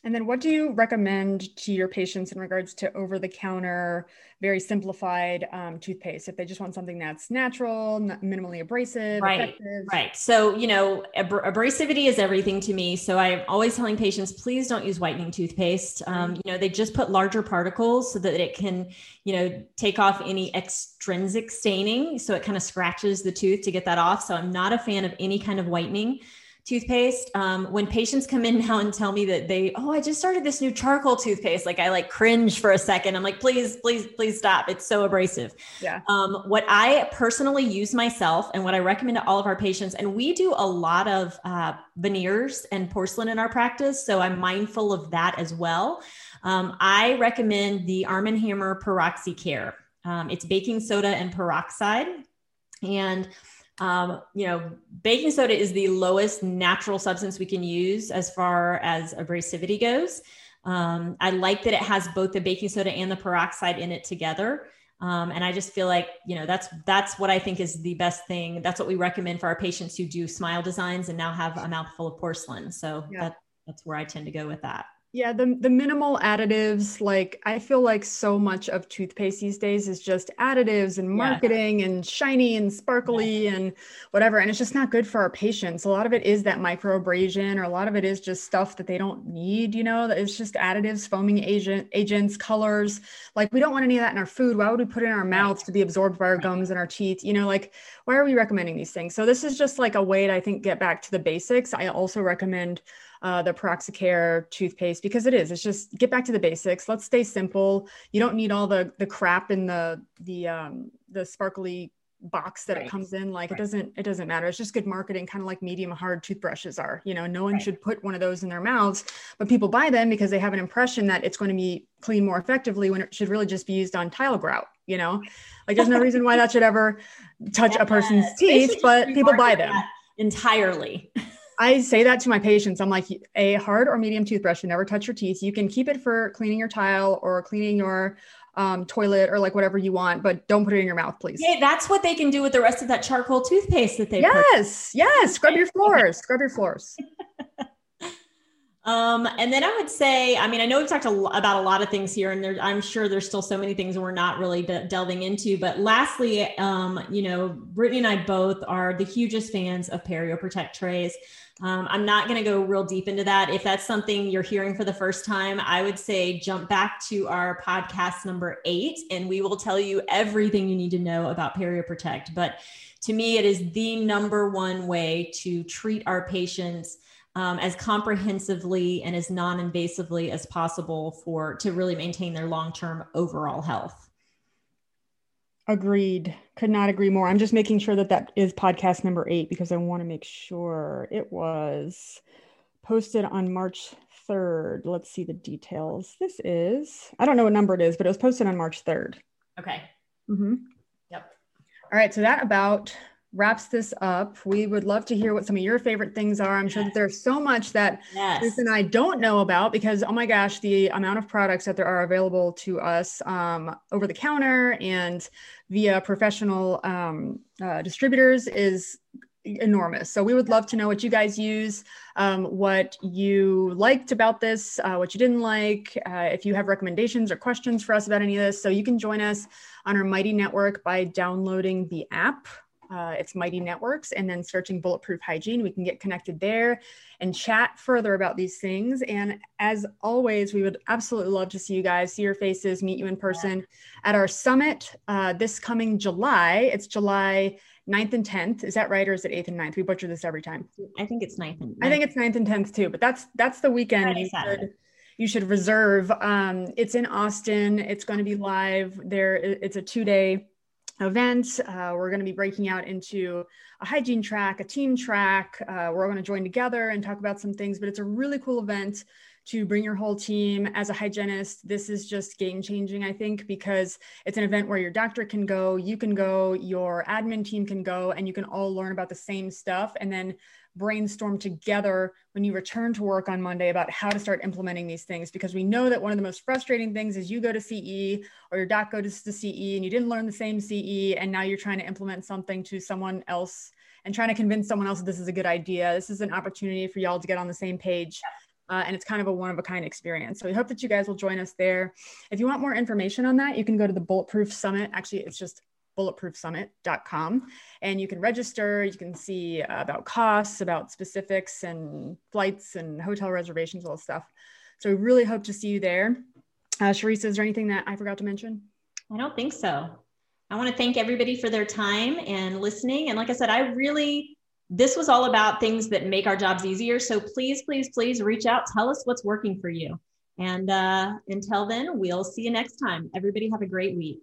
And then what do you recommend to your patients in regards to over the counter, very simplified um, toothpaste if they just want something that's natural, minimally abrasive? Right. Effective? Right. So, you know, ab- abrasivity is everything to me. So I'm always telling patients, please don't use whitening toothpaste. Um, you know, they just put larger particles so that it can, you know, take off any extrinsic staining. So it kind of scratches the tooth to get that off. So I'm not a fan of any kind of whitening toothpaste. Um, when patients come in now and tell me that they, oh, I just started this new charcoal toothpaste, like I like cringe for a second. I'm like, please, please, please stop. It's so abrasive. Yeah. Um, what I personally use myself and what I recommend to all of our patients, and we do a lot of uh, veneers and porcelain in our practice, so I'm mindful of that as well. Um, I recommend the Arm & Hammer PeroxiCare. Um, it's baking soda and peroxide. And um, you know, baking soda is the lowest natural substance we can use as far as abrasivity goes. Um, I like that it has both the baking soda and the peroxide in it together. Um, and I just feel like, you know, that's that's what I think is the best thing. That's what we recommend for our patients who do smile designs and now have a mouthful of porcelain. So yeah. that, that's where I tend to go with that. Yeah, the the minimal additives, like I feel like so much of toothpaste these days is just additives and marketing yeah. and shiny and sparkly yeah. and whatever. And it's just not good for our patients. A lot of it is that microabrasion, or a lot of it is just stuff that they don't need, you know, it's just additives, foaming agent agents, colors. Like we don't want any of that in our food. Why would we put it in our mouths to be absorbed by our gums and our teeth? You know, like why are we recommending these things? So this is just like a way to I think get back to the basics. I also recommend uh, the PeroxiCare toothpaste because it is. It's just get back to the basics. Let's stay simple. You don't need all the the crap in the the um, the sparkly box that right. it comes in like right. it doesn't it doesn't matter it's just good marketing kind of like medium hard toothbrushes are you know no one right. should put one of those in their mouths but people buy them because they have an impression that it's going to be clean more effectively when it should really just be used on tile grout you know like there's no reason why that should ever touch yeah, a person's teeth but people buy them entirely I say that to my patients. I'm like, a hard or medium toothbrush should never touch your teeth. You can keep it for cleaning your tile or cleaning your um, toilet or like whatever you want, but don't put it in your mouth, please. Hey, that's what they can do with the rest of that charcoal toothpaste that they. Yes, purchased. yes. Scrub your floors. Scrub your floors. Um, and then I would say, I mean, I know we've talked about a lot of things here, and there, I'm sure there's still so many things we're not really de- delving into. But lastly, um, you know, Brittany and I both are the hugest fans of Perio Protect trays. Um, I'm not going to go real deep into that. If that's something you're hearing for the first time, I would say jump back to our podcast number eight, and we will tell you everything you need to know about Perio Protect. But to me, it is the number one way to treat our patients um, as comprehensively and as non-invasively as possible for to really maintain their long-term overall health. Agreed. Could not agree more. I'm just making sure that that is podcast number eight because i want to make sure it was posted on march 3rd let's see the details. This is i don't know what number it is but it was posted on march 3rd okay. Mm-hmm. yep. All right so that about wraps this up. We would love to hear what some of your favorite things are. I'm sure that there's so much that yes. Ruth and I don't know about because, oh my gosh, the amount of products that there are available to us um, over the counter and via professional um, uh, distributors is enormous. So we would love to know what you guys use, um, what you liked about this, uh, what you didn't like, uh, if you have recommendations or questions for us about any of this. So you can join us on our Mighty Network by downloading the app uh, it's Mighty Networks, and then searching Bulletproof Hygiene. We can get connected there and chat further about these things. And as always, we would absolutely love to see you guys, see your faces, meet you in person at our summit uh, this coming July. It's July 9th and 10th. Is that right? Or is it 8th and 9th? We butcher this every time. I think it's 9th and 9th. I think it's 9th and 10th too, but that's that's the weekend. You should, you should reserve. Um, it's in Austin. It's going to be live there. It's a two day event. Uh, we're going to be breaking out into a hygiene track, a team track. Uh, we're all going to join together and talk about some things, but it's a really cool event to bring your whole team as a hygienist. This is just game changing, I think, because it's an event where your doctor can go, you can go, your admin team can go, and you can all learn about the same stuff. And then brainstorm together when you return to work on Monday about how to start implementing these things because we know that one of the most frustrating things is you go to CE or your doc goes to CE and you didn't learn the same CE and now you're trying to implement something to someone else and trying to convince someone else that this is a good idea. This is an opportunity for y'all to get on the same page. Uh, and it's kind of a one of a kind experience. So we hope that you guys will join us there. If you want more information on that, you can go to the Bulletproof Summit. Actually, it's just bulletproofsummit.com. And you can register, you can see uh, about costs, about specifics and flights and hotel reservations, all stuff. So we really hope to see you there. Uh, Sharissa, is there anything that I forgot to mention? I don't think so. I want to thank everybody for their time and listening. And like I said, I really, this was all about things that make our jobs easier. So please, please, please reach out. Tell us what's working for you. And uh, until then, we'll see you next time. Everybody have a great week.